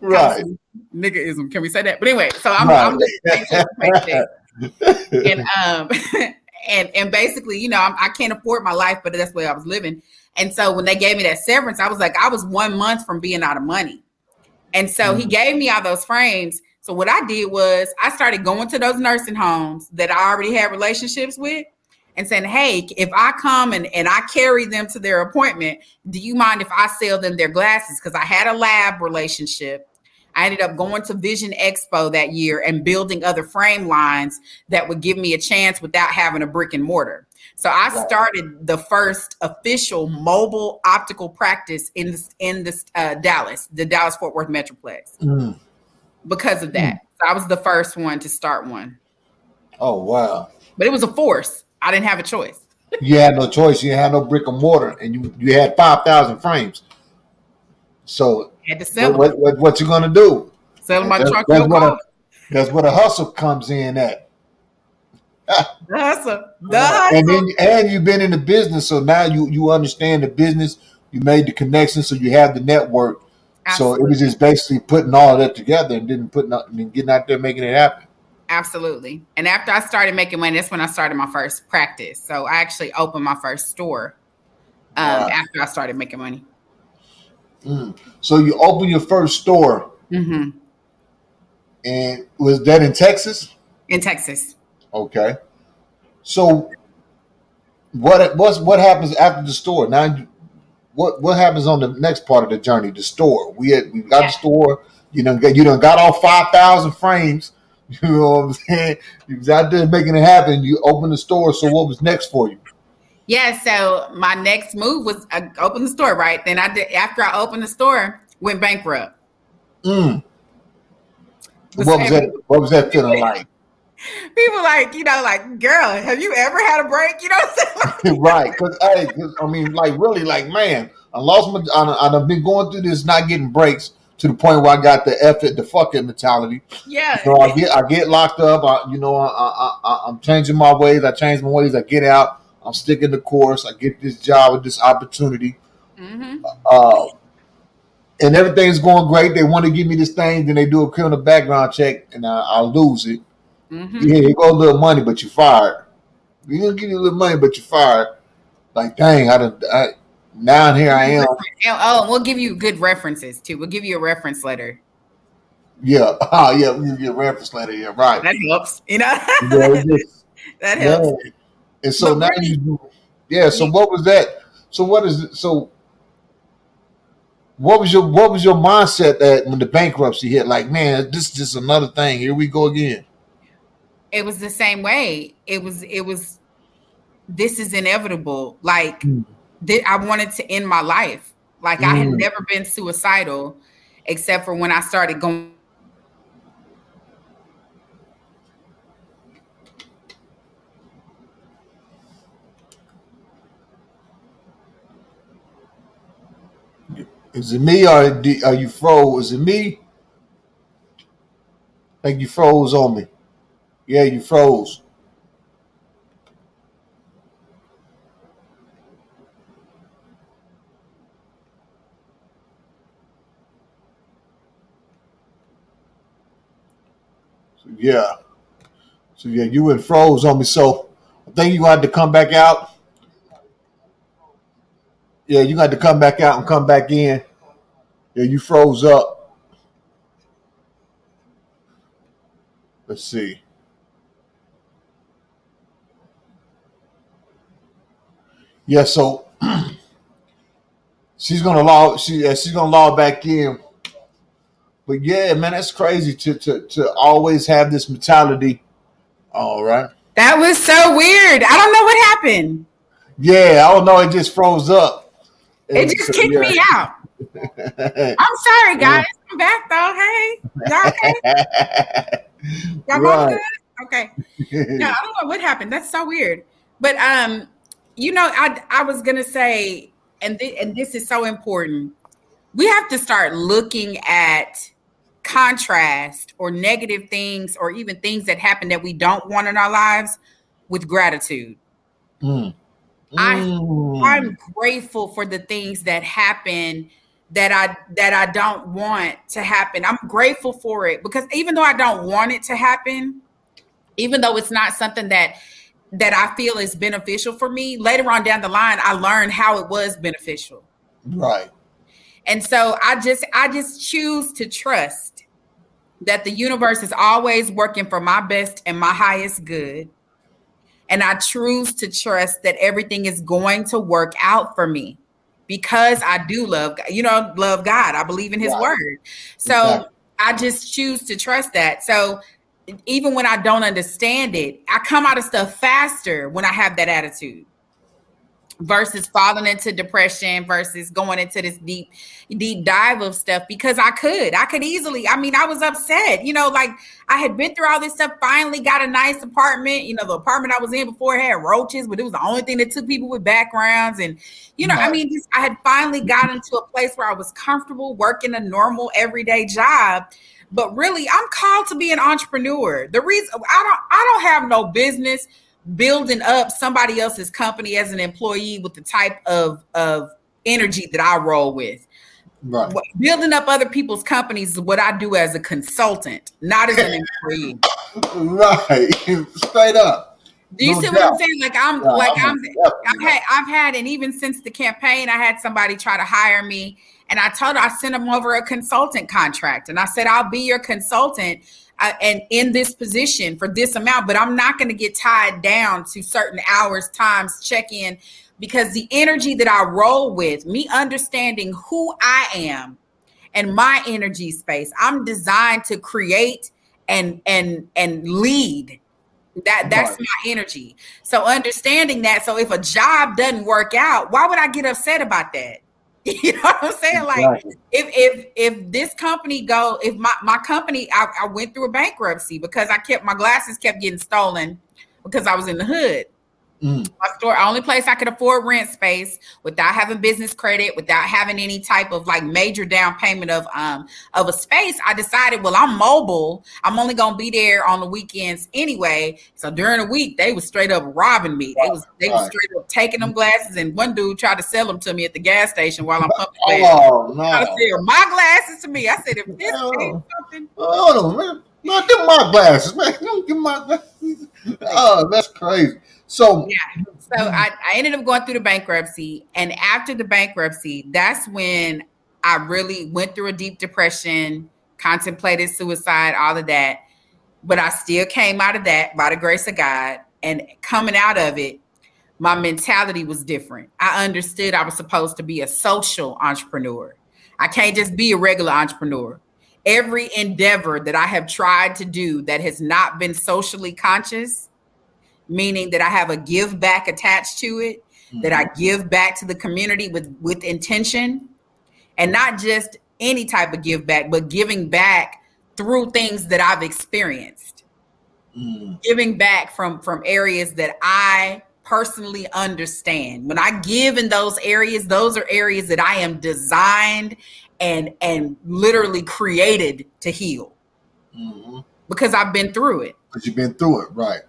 S5: Right.
S6: Niggaism. Can we say that? But anyway, so I'm,
S5: Right.
S6: I'm living paycheck to paycheck [laughs] and um and and basically you know I'm, i can't afford my life but that's where i was living and so when they gave me that severance i was like i was one month from being out of money and so he mm. gave me all those frames. So what i did was i started going to those nursing homes that i already had relationships with and saying hey if i come and, and i carry them to their appointment do you mind if i sell them their glasses? Because i had a lab relationship. I ended up going to Vision Expo that year and building other frame lines that would give me a chance without having a brick and mortar. So I started the first official mobile optical practice in this, in this uh, Dallas, the Dallas Fort Worth Metroplex,
S5: Mm.
S6: because of that. So I was the first one to start one,
S5: Oh wow.
S6: but it was a force. I didn't have a choice. [laughs]
S5: You had no choice. You had no brick and mortar, and you you had five thousand frames. So
S6: had to sell
S5: what,
S6: them,
S5: what what you gonna do?
S6: sell my
S5: That's-
S6: trunk.
S5: that's what a- That's where the hustle comes in at.
S6: The hustle. The
S5: and then and you've been in the business, so now you you understand the business. You made the connection, so you have the network. So it was just basically putting all of that together and then putting out, and getting out there making it happen.
S6: Absolutely. And after I started making money, that's when I started my first practice. So I actually opened my first store um,
S5: Wow.
S6: after I started making money.
S5: Mm. So you opened your first store,
S6: hmm
S5: and was that in Texas?
S6: In Texas.
S5: Okay. So what what's what happens after the store? Now you, what what happens on the next part of the journey, the store? We had we got
S6: Yeah.
S5: the store, you know, you done got all five thousand frames. [laughs] You know what I'm saying? You was out there making it happen. You open the store. So what was next for you?
S6: Yeah. So my next move was I opened the store, right? Then I did after I opened the store, went bankrupt.
S5: Mm.
S6: Was
S5: What was that?
S6: having-
S5: What was that feeling like? [laughs]
S6: People like, you know, like, girl, have you ever had a break? You know what I'm saying? [laughs] [laughs]
S5: right? Because hey, 'cause, I mean, like really, like man, I lost my. I, I've been going through this, not getting breaks to the point where I got the effort the fuck it mentality.
S6: yeah.
S5: So I get I get locked up. I, you know, I, I, I, I'm changing my ways. I change my ways. I get out. I'm sticking the course. I get this job with this opportunity.
S6: hmm
S5: Uh, and everything's going great. They want to give me this thing, then they do a criminal background check, and I, I'll lose it.
S6: Mhm.
S5: Yeah, you go a little money, but you fired. We gonna give you a little money, but you fired. Like, dang, I, done, I now here I am. [laughs]
S6: Oh, we'll give you good references too. We'll give you a reference letter.
S5: Yeah, oh [laughs] yeah, we give you a reference letter. Yeah, right.
S6: That helps. You know, [laughs]
S5: Yeah,
S6: that helps.
S5: Yeah. And so
S6: But
S5: now
S6: really-
S5: you, yeah. So what was that? So what is it? So what was your what was your mindset that when the bankruptcy hit? Like, man, this is just another thing. Here we go again.
S6: It was the same way. It was. It was. This is inevitable. Like
S5: Mm.
S6: thi- I wanted to end my life. Like I had
S5: Mm.
S6: never been suicidal, except for when I started going.
S5: Is it me or are you froze? Is it me? Like you froze on me. Yeah, you froze. So, yeah. So yeah, you went froze on me. So I think you had to come back out. Yeah, you got to come back out and come back in. Yeah, you froze up. Let's see. Yeah, so [clears throat] she's gonna log. She yeah, she's gonna log back in. But yeah, man, that's crazy to to to always have this mentality. All right.
S6: That was so weird. I don't know what happened.
S5: Yeah, I don't know. It just froze up.
S6: It just kicked me out. [laughs] I'm sorry, guys. I'm back though. Hey, y'all okay? [laughs] Y'all both good? Okay. No, I don't know what happened. That's so weird. But um, you know, I I was gonna say, and thi- and this is so important. We have to start looking at contrast or negative things or even things that happen that we don't want in our lives with gratitude.
S5: Mm.
S6: I-
S5: Mm.
S6: I'm grateful for the things that happen that I that I don't want to happen. I'm grateful for it because even though I don't want it to happen, even though it's not something that that I feel is beneficial for me, later on down the line I learned how it was beneficial.
S5: right.
S6: And so I just I just choose to trust that the universe is always working for my best and my highest good. And I choose to trust that everything is going to work out for me because I do love You know, love God. I believe in his
S5: Right.
S6: word. So
S5: Exactly.
S6: I just choose to trust that. So even when I don't understand it, I come out of stuff faster when I have that attitude versus falling into depression versus going into this deep deep dive of stuff because I could I could easily I mean I was upset you know like I had been through all this stuff finally got a nice apartment you know the apartment I was in before had roaches but it was the only thing that took people with backgrounds and you know I mean just, I had finally gotten to a place where I was comfortable working a normal everyday job but really I'm called to be an entrepreneur the reason I don't I don't have no business building up somebody else's company as an employee with the type of of energy that I roll with.
S5: Right.
S6: Building up other people's companies is what I do as a consultant, not as an [laughs] employee.
S5: Right. [laughs] Straight up.
S6: Do you
S5: No
S6: see what I'm saying? Like I'm like
S5: I'm
S6: I'm I've had I've had and even since the campaign, I had somebody try to hire me. And I told her I sent them over a consultant contract. And I said, I'll be your consultant uh, and in this position for this amount, but I'm not going to get tied down to certain hours, times, check in, because the energy that I roll with, me understanding who I am and my energy space, I'm designed to create and and and lead. That that's my energy. So understanding that so if a job doesn't work out why would i get upset about that [laughs] you know what i'm saying like
S5: Exactly.
S6: if if if this company go if my, my company I, I went through a bankruptcy because i kept my glasses kept getting stolen because i was in the hood
S5: Mm.
S6: My store, only place I could afford rent space without having business credit, without having any type of like major down payment of um of a space. I decided, well, I'm mobile. I'm only gonna be there on the weekends anyway. So during the week, they was straight up robbing me. They was they was straight up taking them glasses, and one dude tried to sell them to me at the gas station while I'm pumping.
S5: Oh no!
S6: my glasses to me. I said, if this
S5: Oh.
S6: ain't something,
S5: Hold on, man. No, give my glasses, man. Don't give my glasses. Oh, that's crazy. So,
S6: Yeah. So I, I ended up going through the bankruptcy. And after the bankruptcy, that's when I really went through a deep depression, contemplated suicide, all of that. But I still came out of that by the grace of God. And coming out of it, my mentality was different. I understood I was supposed to be a social entrepreneur. I can't just be a regular entrepreneur. Every endeavor that I have tried to do that has not been socially conscious, meaning that I have a give back attached to it, that I give back to the community with with intention, and not just any type of give back, but giving back through things that I've experienced,
S5: Mm,
S6: giving back from from areas that I personally understand. When I give in those areas, those are areas that I am designed and and literally created to heal
S5: mhm.
S6: because I've been through it.
S5: Because you've been through it, right?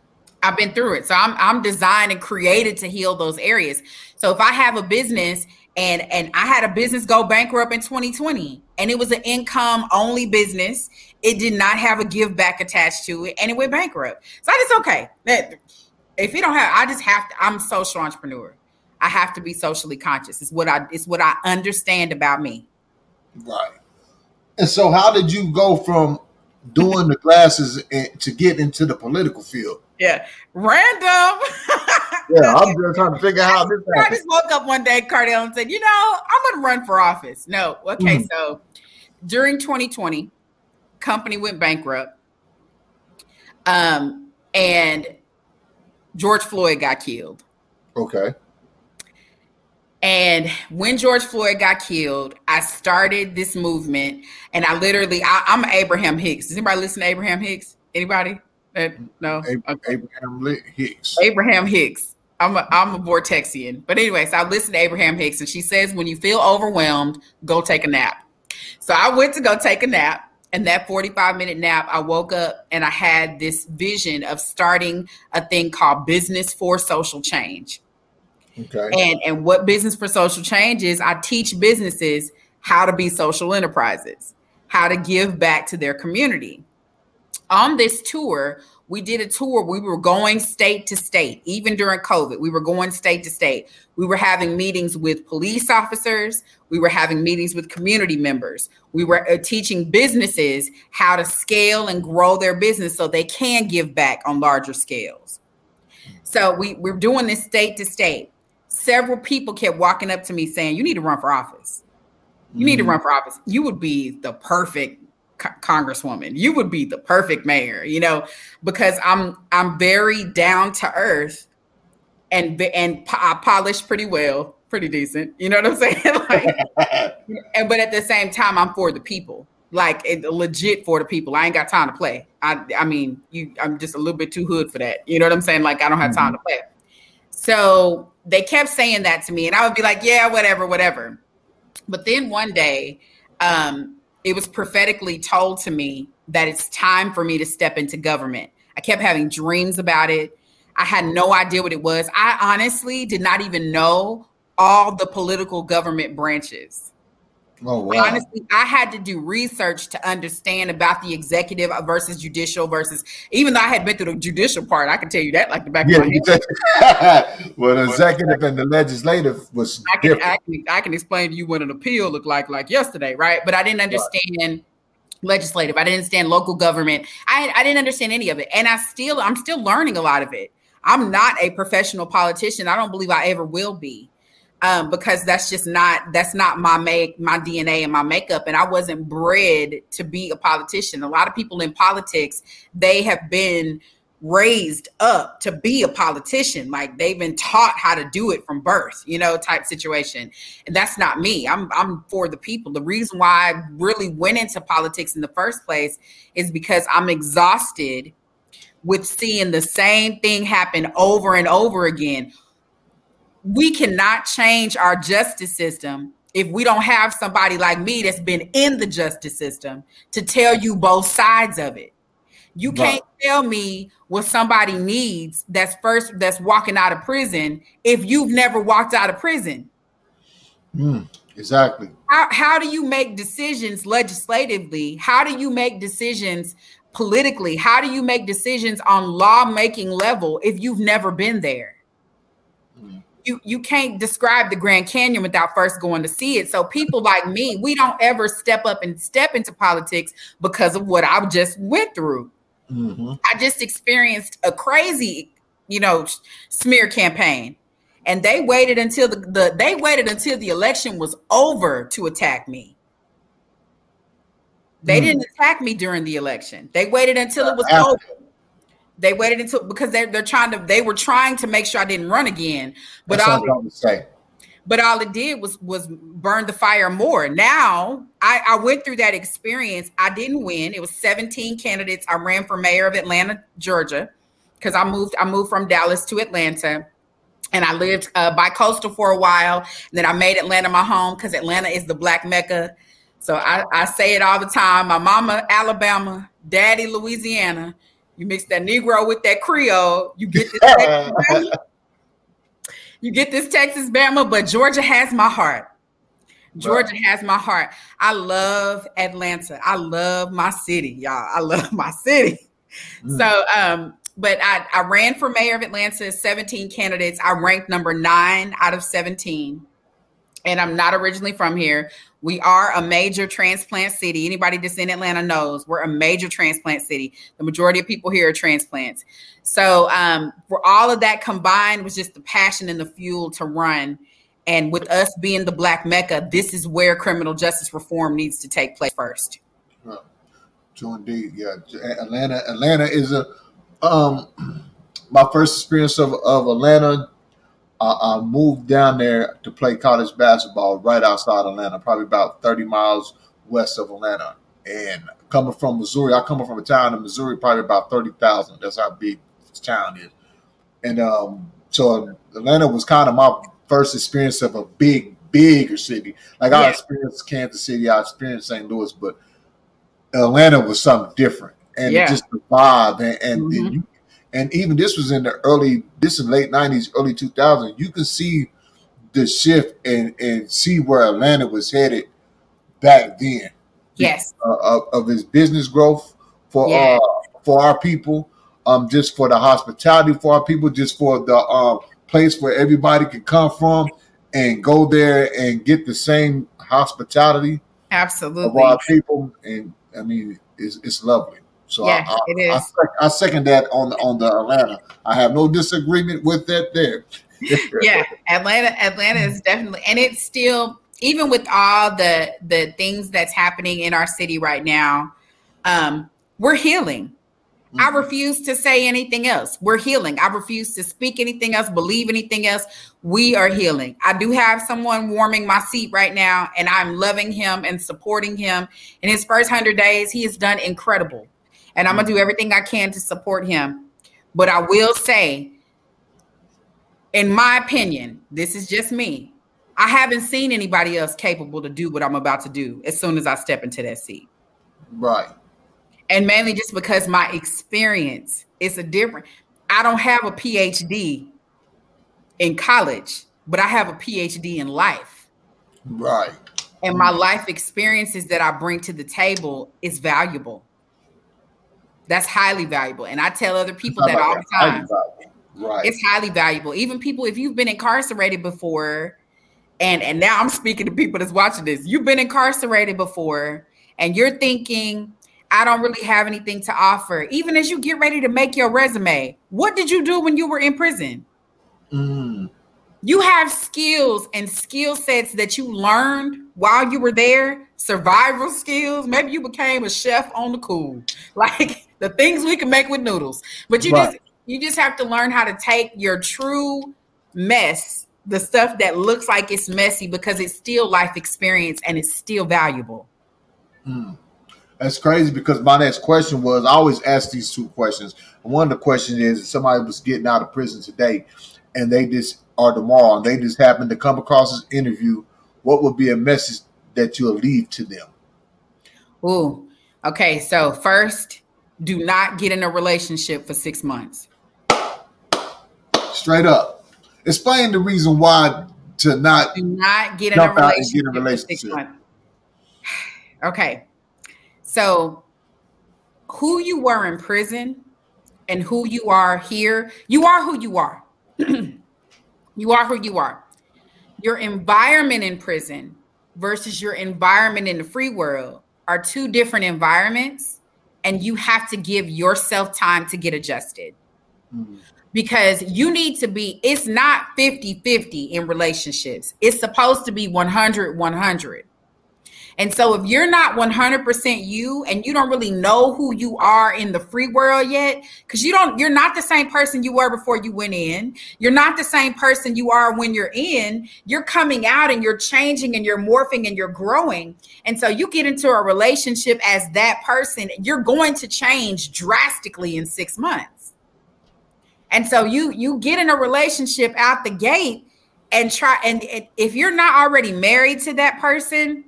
S6: I've been through it. So I'm I'm designed and created to heal those areas. So if I have a business and and I had a business go bankrupt in 2020 and it was an income only business, it did not have a give back attached to it and it went bankrupt. So I just okay. That if you don't have I just have to I'm a social entrepreneur. I have to be socially conscious. It's what I it's what I understand about me.
S5: Right. And so, how did you go from doing the glasses to get into the political field?
S6: Yeah. Random. [laughs]
S5: Yeah, I'm just trying to figure out how this
S6: I just woke up one day, Cardell, and said, "You know, I'm going to run for office." No, okay.
S5: Mhm.
S6: So during 2020, company went bankrupt, um, and George Floyd got killed.
S5: Okay.
S6: And when George Floyd got killed, I started this movement, and I literally, I, I'm Abraham Hicks. Does anybody listen to Abraham Hicks? Anybody? Uh, no.
S5: Abraham Hicks.
S6: Abraham Hicks. I'm a, I'm a Vortexian. But anyway, so I listened to Abraham Hicks and she says, when you feel overwhelmed, go take a nap. So I went to go take a nap. And that 45 minute nap, I woke up and I had this vision of starting a thing called Business for Social Change.
S5: Okay.
S6: And, and what Business for Social Change is, I teach businesses how to be social enterprises, how to give back to their community. On this tour, we did a tour. We were going state to state, even during COVID. We were going state to state. We were having meetings with police officers. We were having meetings with community members. We were uh, teaching businesses how to scale and grow their business so they can give back on larger scales. So we, we're doing this state to state. Several people kept walking up to me saying, You need to run for office. You need to
S5: Mhm.
S6: run for office. You would be the perfect co- congresswoman. You would be the perfect mayor, you know, because I'm I'm very down to earth and and I polish pretty well, pretty decent. You know what I'm [laughs] saying? like, [laughs] and but at the same time, I'm for the people. Like it, legit for the people. I ain't got time to play. I I mean, you I'm just a little bit too hood for that. You know what I'm saying? Like I don't have time to play. So they kept saying that to me, and I would be like, yeah, whatever, whatever. But then one day, um, it was prophetically told to me that it's time for me to step into government. I kept having dreams about it. I had no idea what it was. I honestly did not even know all the political government branches.
S5: Oh wow.
S6: Honestly, I had to do research to understand about the executive versus judicial versus even though I had been through the judicial part, I can tell you that like the back
S5: Yeah,
S6: of my head. [laughs]
S5: well, the executive and the legislative was
S6: I can. I can I can explain to you what an appeal looked like like yesterday, right? But I didn't understand legislative. I didn't understand local government. I I didn't understand any of it, and I still I'm still learning a lot of it. I'm not a professional politician. I don't believe I ever will be. Um, because that's just not that's not my make my DNA and my makeup, and I wasn't bred to be a politician. A lot of people in politics they have been raised up to be a politician like they've been taught how to do it from birth you know type situation and that's not me i'm i'm for the people the reason why i really went into politics in the first place is because i'm exhausted with seeing the same thing happen over and over again. We cannot change our justice system if we don't have somebody like me that's been in the justice system to tell you both sides of it. You can't tell me what somebody needs that's first that's walking out of prison if you've never walked out of prison.
S5: Mm, exactly.
S6: How, how do you make decisions legislatively? How do you make decisions politically? How do you make decisions on lawmaking level if you've never been there? You, you can't describe the Grand Canyon without first going to see it. So people [laughs] like me, we don't ever step up and step into politics because of what I just went through.
S5: Mhm.
S6: I just experienced a crazy, you know, smear campaign. And they waited until the, the they waited until the election was over to attack me. They
S5: Mm.
S6: didn't attack me during the election. They waited until it was
S5: After.
S6: over. They waited until because they're they're trying to they were trying to make sure I didn't run again. But
S5: That's
S6: all
S5: I'm say.
S6: but all it did was was burn the fire more. Now I, I went through that experience. I didn't win. It was 17 candidates. I ran for mayor of atlanta georgia because i moved i moved from dallas to atlanta and i lived uh, by coastal for a while and then i made atlanta my home because atlanta is the black mecca. So I, I say it all the time. My mama alabama daddy louisiana you mix that negro with that creole you get this you get this Texas Bama, but Georgia has my heart. Georgia has my heart. I love Atlanta. I love my city, y'all. I love my city.
S5: Mm.
S6: So, um, but I, I ran for mayor of Atlanta, 17 candidates. I ranked number nine out of 17. And I'm not originally from here. We are a major transplant city. Anybody that's in Atlanta knows we're a major transplant city. The majority of people here are transplants. So, um, for all of that combined was just the passion and the fuel to run. And with us being the Black Mecca, this is where criminal justice reform needs to take place first.
S5: True indeed. Yeah, Atlanta. Atlanta is a um [clears throat] my first experience of, of Atlanta. Uh, I moved down there to play college basketball right outside Atlanta, probably about thirty miles west of Atlanta. And coming from Missouri, I come from a town in Missouri, probably about thirty thousand. That's how big this town is. And um, so Atlanta was kind of my first experience of a big, bigger city. Like I experienced Kansas City, I experienced St. Louis, but Atlanta was something different, and
S6: Yeah.
S5: just the vibe, and and,
S6: Mhm.
S5: and, you, and even this was in the early, this is late nineties, early two thousand. You can see the shift and and see where Atlanta was headed back then
S6: Yes.
S5: uh, of, of his business growth for
S6: Yeah.
S5: uh, for our people, um, just for the hospitality for our people, just for the um, place where everybody can come from and go there and get the same hospitality of
S6: Absolutely.
S5: our people. And I mean, it's, it's lovely. So
S6: Yeah,
S5: I, I,
S6: it
S5: I, I second that on the on the Atlanta. I have no disagreement with that there. [laughs]
S6: yeah atlanta atlanta is definitely and it's still even with all the the things that's happening in our city right now um we're healing. I
S5: Mhm.
S6: refuse to say anything else. We're healing. I refuse to speak anything else believe anything else. We are healing. I do have someone warming my seat right now and i'm loving him and supporting him. In his first 100 days he has done incredible and i'm gonna mm-hmm. do everything i can to support him but i will say in my opinion, this is just me. I haven't seen anybody else capable to do what I'm about to do as soon as I step into that seat.
S5: Right.
S6: And mainly just because my experience is a different. I don't have a PhD in college, but I have a PhD in life.
S5: Right.
S6: And my life experiences that I bring to the table is valuable. That's highly valuable. And I tell other people that all the time.
S5: Right.
S6: it's highly valuable even people if you've been incarcerated before and and now i'm speaking to people that's watching this you've been incarcerated before and you're thinking i don't really have anything to offer even as you get ready to make your resume what did you do when you were in prison
S5: Mm,
S6: you have skills and skill sets that you learned while you were there survival skills maybe you became a chef on the cool [laughs] like the things we can make with noodles but you
S5: Right.
S6: just you just have to learn how to take your true mess the stuff that looks like it's messy because it's still life experience and it's still valuable
S5: mm. That's crazy because my next question was I always ask these two questions. One of the questions is if somebody was getting out of prison today and they just or tomorrow and they just happen to come across this interview, what would be a message that you'll leave to them?
S6: Ooh. Okay. So first, do not get in a relationship for six months.
S5: Straight up. Explain the reason why to not
S6: Do not get in a
S5: Jump out and get a relationship. [sighs]
S6: Okay. So who you were in prison and who you are here, you are who you are. [clears throat] you are who you are. Your environment in prison versus your environment in the free world are two different environments, and you have to give yourself time to get adjusted.
S5: Mm.
S6: because you need to be it's not 50-50 in relationships. It's supposed to be 100 100 and so if you're not 100% you and you don't really know who you are in the free world yet cuz you don't you're not the same person you were before you went in. You're not the same person you are when you're in. You're coming out and you're changing and you're morphing and you're growing. And so you get into a relationship as that person you're going to change drastically in 6 months. And so you you get in a relationship out the gate and try and and if you're not already married to that person,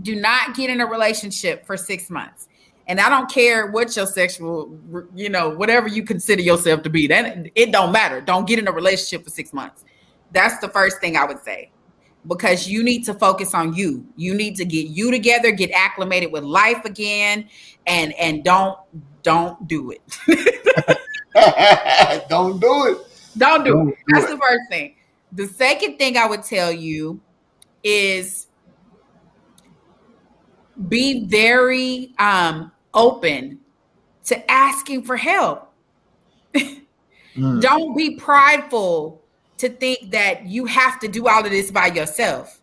S6: do not get in a relationship for 6 months. And I don't care what your sexual, you know, whatever you consider yourself to be. That it don't matter. Don't get in a relationship for 6 months. That's the first thing I would say. Because you need to focus on you. You need to get you together, get acclimated with life again and and don't don't do it. [laughs]
S5: Don't do it.
S6: Don't do
S5: Don't
S6: it.
S5: do
S6: That's
S5: it.
S6: the first thing. The second thing I would tell you is be very um, open to asking for help.
S5: Mm.
S6: Don't be prideful to think that you have to do all of this by yourself.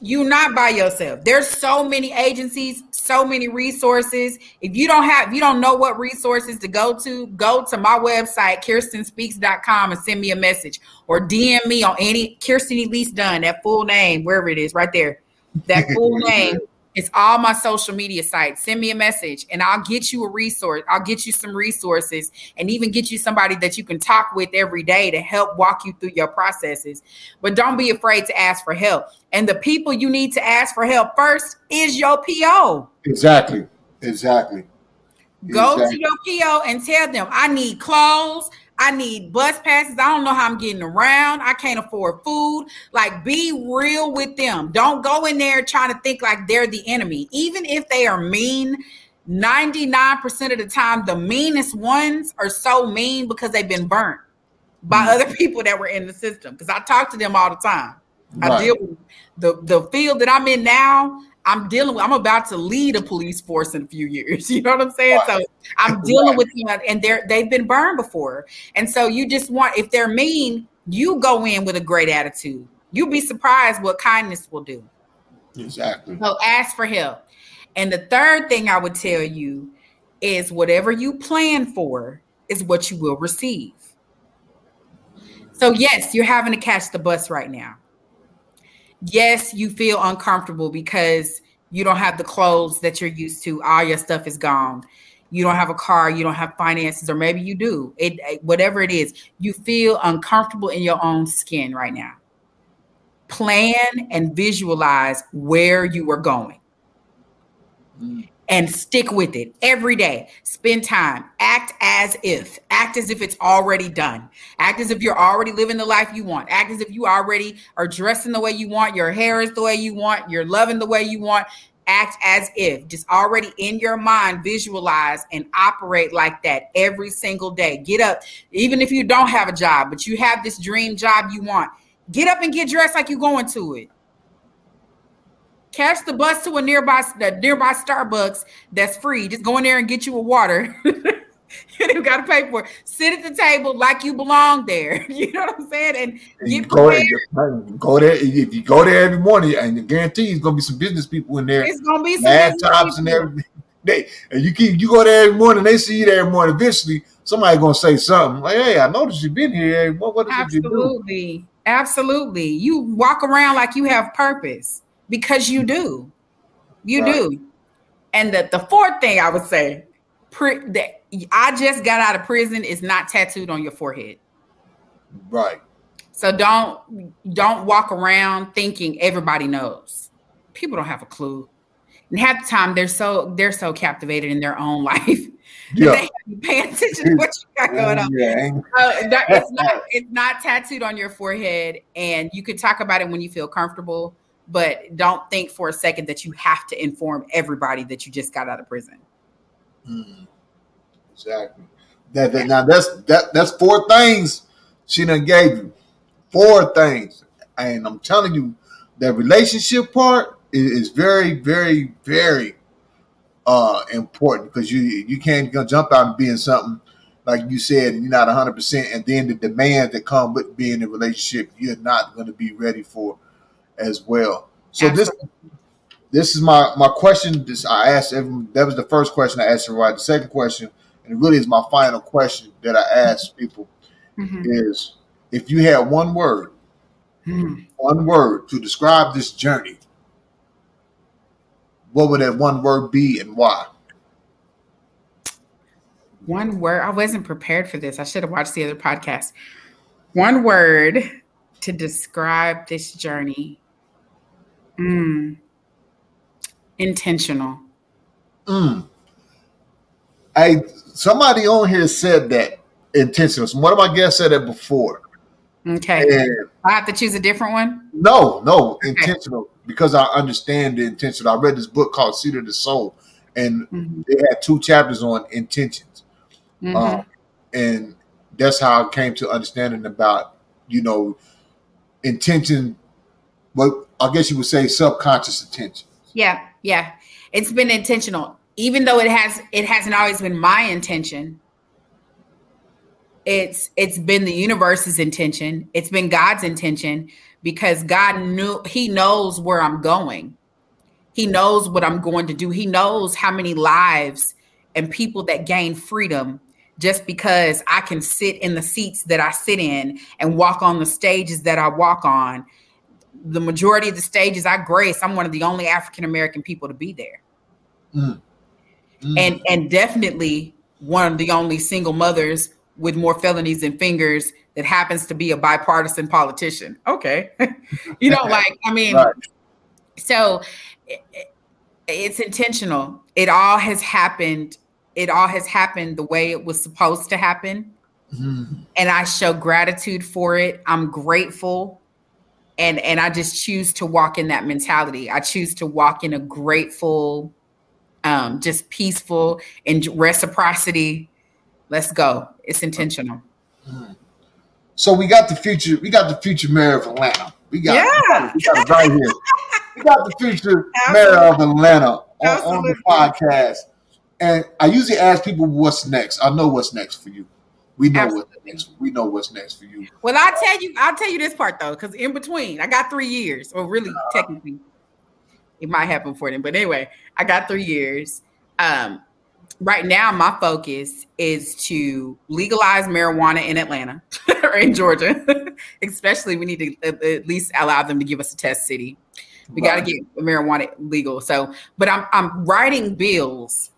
S6: You're not by yourself. There's so many agencies, so many resources. If you don't have, if you don't know what resources to go to, go to my website, kirstenspeaks.com and send me a message or DM me on any Kirsten Elise Dunn, that full name, wherever it is, right there. That full [laughs] name. It's all my social media sites. Send me a message and I'll get you a resource. I'll get you some resources and even get you somebody that you can talk with every day to help walk you through your processes. But don't be afraid to ask for help. And the people you need to ask for help first is your PO.
S5: Exactly. Exactly.
S6: Go
S5: Exactly.
S6: to your PO and tell them, I need clothes. I need bus passes. I don't know how I'm getting around. I can't afford food. Like, be real with them. Don't go in there trying to think like they're the enemy. Even if they are mean, 99% of the time, the meanest ones are so mean because they've been burnt by
S5: Mm.
S6: other [laughs] people that were in the system. Because I talk to them all the time. I deal with the, the field that I'm in now. I'm dealing with, I'm about to lead a police force in a few years. [laughs] You know what I'm saying? So I'm dealing with them and they're they've been burned before. And so you just want, if they're mean, you go in with a great attitude. You'll be surprised what kindness will do.
S5: Exactly.
S6: So ask for help. And the third thing I would tell you is whatever you plan for is what you will receive. So, yes, you're having to catch the bus right now. Yes, you feel uncomfortable because you don't have the clothes that you're used to. All your stuff is gone. You don't have a car, you don't have finances, or maybe you do. It eh, whatever it is, you feel uncomfortable in your own skin right now. Plan and visualize where you are going mm. And stick with it every day. Spend time. Act as if. Act as if it's already done. Act as if you're already living the life you want. Act as if you already are dressing the way you want. Your hair is the way you want. You're loving the way you want. Act as if. Just already in your mind, visualize and operate like that every single day. Get up, even if you don't have a job, but you have this dream job you want. Get up and get dressed like you're going to it catch the bus to a nearby the nearby Starbucks that's free. Just go in there and get you a water. [laughs] you don't gotta pay for it. Sit at the table like you belong there. [laughs] You know what I'm saying? And
S5: And
S6: get
S5: go,
S6: prepared.
S5: there, go there. If you go there every morning, and I guarantee there's gonna be some business people in there,
S6: It's gonna be some
S5: laptops and everything. [laughs] They and you keep you go there every morning. They see you there every morning. Eventually, somebody gonna say something like, "Hey, I noticed you've been here. What is it you do?"
S6: Absolutely. Absolutely. You walk around like you have purpose because you do. You
S5: Right.
S6: do. And the, the fourth thing I would say, pre, that I just got out of prison is not tattooed on your forehead.
S5: Right.
S6: So don't don't walk around thinking everybody knows. People don't have a clue. And half the time they're so they're so captivated in their own [laughs] life.
S5: Yeah.
S6: They paying attention to what you got going on.
S5: Yeah,
S6: Uh, that- it's not [laughs] it's not tattooed on your forehead, and you can talk about it when you feel comfortable. But don't think for a second that you have to inform everybody that you just got out of prison.
S5: Mm. Exactly. That, that now that's that that's four things she done gave you. Four things. And I'm telling you, that relationship part is, is very, very, very uh important because you you can't jump out and being something like you said you're not 100 percent and then the demands that come with being in a relationship you're not going to be ready for as well so this this is my my question this i asked everyone that was the first question i asked everybody the second question and it really is my final question that i ask people
S6: Mhm.
S5: is if you had one word
S6: Mhm.
S5: one word to describe this journey what would that one word be and why
S6: One word. I wasn't prepared for this. I should have watched the other podcast. One word to describe this journey. Mm. Intentional.
S5: Mm. Hey, somebody on here said that intentional. One of my guests said that before.
S6: Okay.
S5: And
S6: I have to choose a different one.
S5: no, no, intentional because I understand the intention. I read this book called Seat of the Soul, and
S6: Mhm.
S5: they had two chapters on intentions.
S6: Mhm.
S5: Um, and that's how I came to understanding about, you know, intention. What I guess you would say subconscious intention.
S6: Yeah, yeah. It's been intentional. Even though it has it hasn't always been my intention. It's it's been the universe's intention. It's been God's intention because God knew he knows where I'm going. He knows what I'm going to do. He knows how many lives and people that gain freedom just because I can sit in the seats that I sit in and walk on the stages that I walk on the majority of the stages I grace, I'm one of the only African American people to be there.
S5: Mm. Mm.
S6: And and definitely one of the only single mothers with more felonies and fingers that happens to be a bipartisan politician. Okay. [laughs] you know, [laughs] like, I mean,
S5: Right.
S6: so it- it's intentional. It all has happened. It all has happened the way it was supposed to happen
S5: Mm.
S6: and I show gratitude for it. I'm grateful. And and I just choose to walk in that mentality. I choose to walk in a grateful, um, just peaceful and reciprocity. Let's go. It's intentional.
S5: So we got the future. We got the future mayor of Atlanta. We got,
S6: Yeah.
S5: we got it right here. We got the future [laughs] mayor of Atlanta on, on the podcast. And I usually ask people what's next. I know what's next for you. We know what's next. We know what's next for you.
S6: Well, I'll tell you, I'll tell you this part though, because in between, I got three years, or really technically, it might happen for them. But anyway, I got three years. Um, right now, my focus is to legalize marijuana in Atlanta [laughs] or in Georgia, [laughs] especially. We need to at, at least allow them to give us a test city. We got to get marijuana legal. So, but I'm I'm writing bills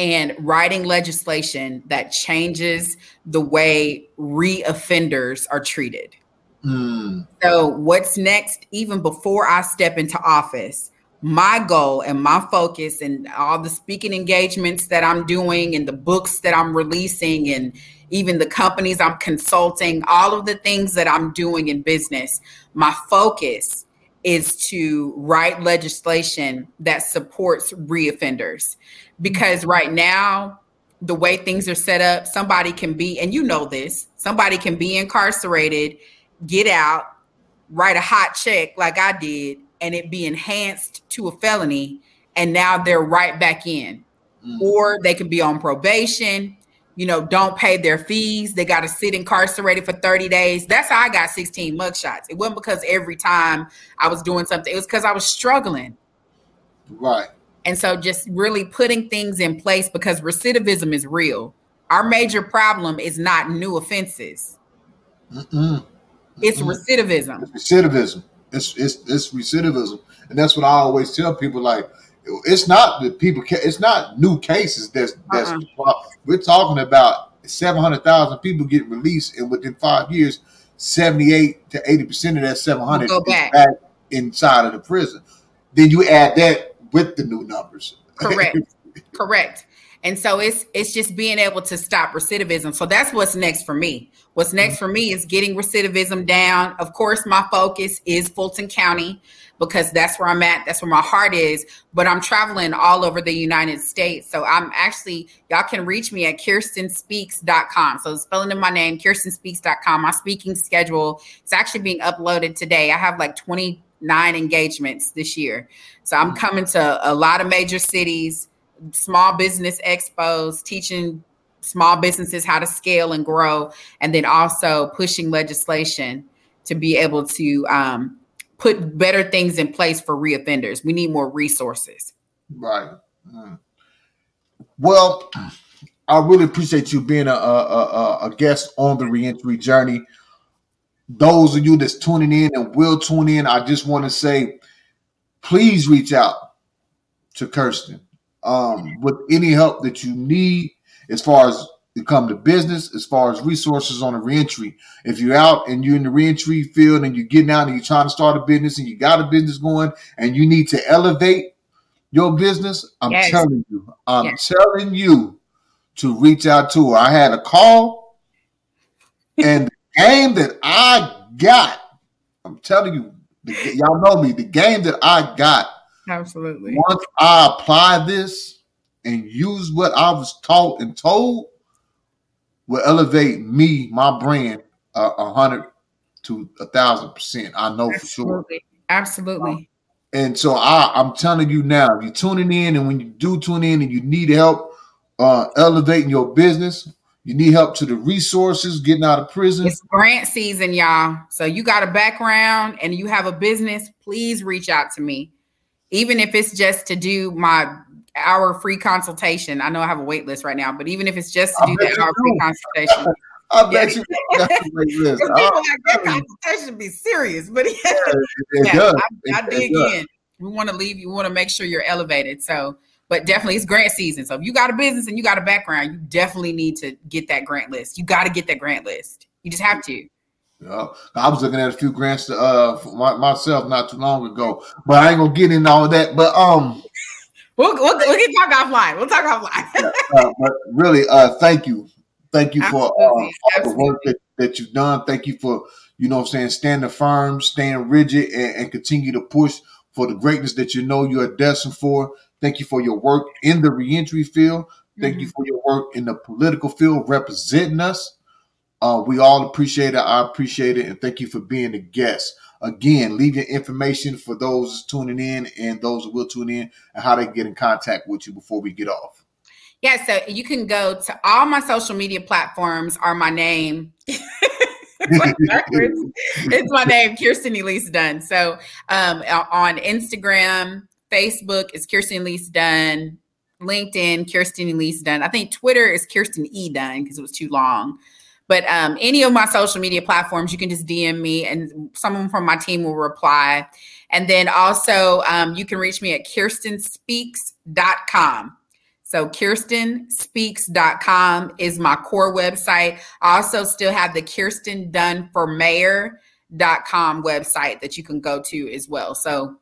S6: and writing legislation that changes the way reoffenders are treated.
S5: Mm.
S6: So, what's next, even before I step into office, my goal and my focus, and all the speaking engagements that I'm doing, and the books that I'm releasing, and even the companies I'm consulting, all of the things that I'm doing in business, my focus is to write legislation that supports reoffenders. Because right now, the way things are set up, somebody can be, and you know this, somebody can be incarcerated, get out, write a hot check like I did, and it be enhanced to a felony, and now they're right back in.
S5: Mm.
S6: Or they can be on probation, you know, don't pay their fees. They got to sit incarcerated for 30 days. That's how I got 16 mugshots. It wasn't because every time I was doing something, it was because I was struggling.
S5: Right.
S6: And so just really putting things in place because recidivism is real. Our major problem is not new offenses.
S5: Mm-mm.
S6: It's
S5: Mm-mm.
S6: recidivism.
S5: It's recidivism. It's, it's it's recidivism, and that's what I always tell people. Like, it's not that people. ca- It's not new cases. That's that's.
S6: Uh-uh.
S5: We're talking about seven hundred thousand people get released, and within five years, seventy-eight to eighty percent of that seven hundred
S6: Go
S5: is
S6: back.
S5: back inside of the prison. Then you add that with the new numbers.
S6: Correct. [laughs] Correct. And so it's it's just being able to stop recidivism. So that's what's next for me. What's next mm-hmm. for me is getting recidivism down. Of course, my focus is Fulton County because that's where I'm at. That's where my heart is. But I'm traveling all over the United States. So I'm actually, y'all can reach me at kirstenspeaks.com. So spelling of my name, kirstenspeaks.com. My speaking schedule is actually being uploaded today. I have like 29 engagements this year. So I'm coming to a lot of major cities, small business expos, teaching small businesses how to scale and grow, and then also pushing legislation to be able to um, put better things in place for reoffenders. We need more resources.
S5: Right. Mm. Well, I really appreciate you being a, a, a, guest on the reentry journey. Those of you that's tuning in and will tune in, I just want to say, please reach out to Kirsten um, with any help that you need as far as it come to business, as far as resources on the reentry. If you're out and you're in the reentry field and you're getting out and you're trying to start a business and you got a business going and you need to elevate your business, I'm
S6: Yes.
S5: telling you, I'm
S6: Yes.
S5: telling you to reach out to her. I had a call [laughs] and the game that I got, I'm telling you, the, y'all know me, the game that I got
S6: Absolutely.
S5: once I apply this and use what I was taught and told, will elevate me, my brand, uh, a hundred to a thousand percent. I know for sure.
S6: Absolutely. Absolutely.
S5: And so I, I'm telling you now, if you're tuning in, and when you do tune in, and you need help uh, elevating your business, you need help to the resources, getting out of prison.
S6: It's grant season, y'all. So you got a background and you have a business, please reach out to me. Even if it's just to do my hour free consultation. I know I have a wait list right now, but even if it's just to do that hour free consultation. [laughs]
S5: I bet
S6: Yeah.
S5: you to make this. I-
S6: people like that consultation be serious, but [laughs] yeah, yeah,
S5: does.
S6: I, I dig in. We want to leave. You want to make sure you're elevated. So, but definitely it's grant season. So if you got a business and you got a background, you definitely need to get that grant list. You got to get that grant list. You just have to.
S5: Yeah. I was looking at a few grants to, uh, my, myself not too long ago, but I ain't gonna get into all that. But um,
S6: We'll, we'll, we can talk offline. We'll talk offline. [laughs]
S5: uh, but really, uh, thank you, thank you for uh, all the work that, that you've done. Thank you for you know what I'm saying standing firm, staying rigid, and, and continue to push for the greatness that you know you are destined for. Thank you for your work in the reentry field. Thank you for your work in the political field representing us. Uh, we all appreciate it. I appreciate it. And thank you for being a guest. Again, leave your information for those tuning in and those who will tune in and how they get in contact with you before we get off.
S6: Yeah, so you can go to all my social media platforms are my name. [laughs] it's. My name, Kirsten Elise Dunn. So um, on Instagram, Facebook is Kirsten Elise Dunn. LinkedIn, Kirsten Elise Dunn. I think Twitter is Kirsten E Dunn because it was too long. But um, any of my social media platforms, you can just DM me and someone from my team will reply. And then also, um, you can reach me at kirstenspeaks.com. So kirstenspeaks.com is my core website. I also still have the Kirsten Dunn for Mayor.com website that you can go to as well. So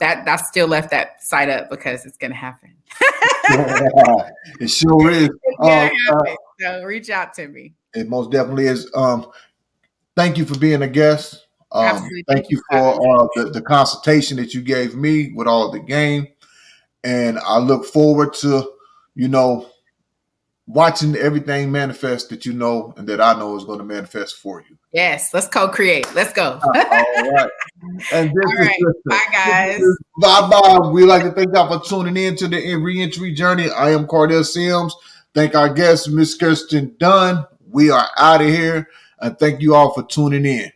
S6: that I still left that site up because it's gonna happen. [laughs]
S5: it sure is.
S6: It's gonna
S5: uh,
S6: happen. So reach out to me.
S5: It most definitely is. Um, thank you for being a guest. Um, thank you for uh, the, the consultation that you gave me with all the game. And I look forward to, you know, watching everything manifest that you know and that I know is going to manifest for you.
S6: Yes, let's co-create. Let's go. [laughs]
S5: All right. And this
S6: All
S5: is
S6: right. Bye, guys.
S5: Bye bye. We'd like to thank y'all for tuning in to the reentry journey. I am Cardell Sims. Thank our guest, Miss Kirsten Dunn. We are out of here. And thank you all for tuning in.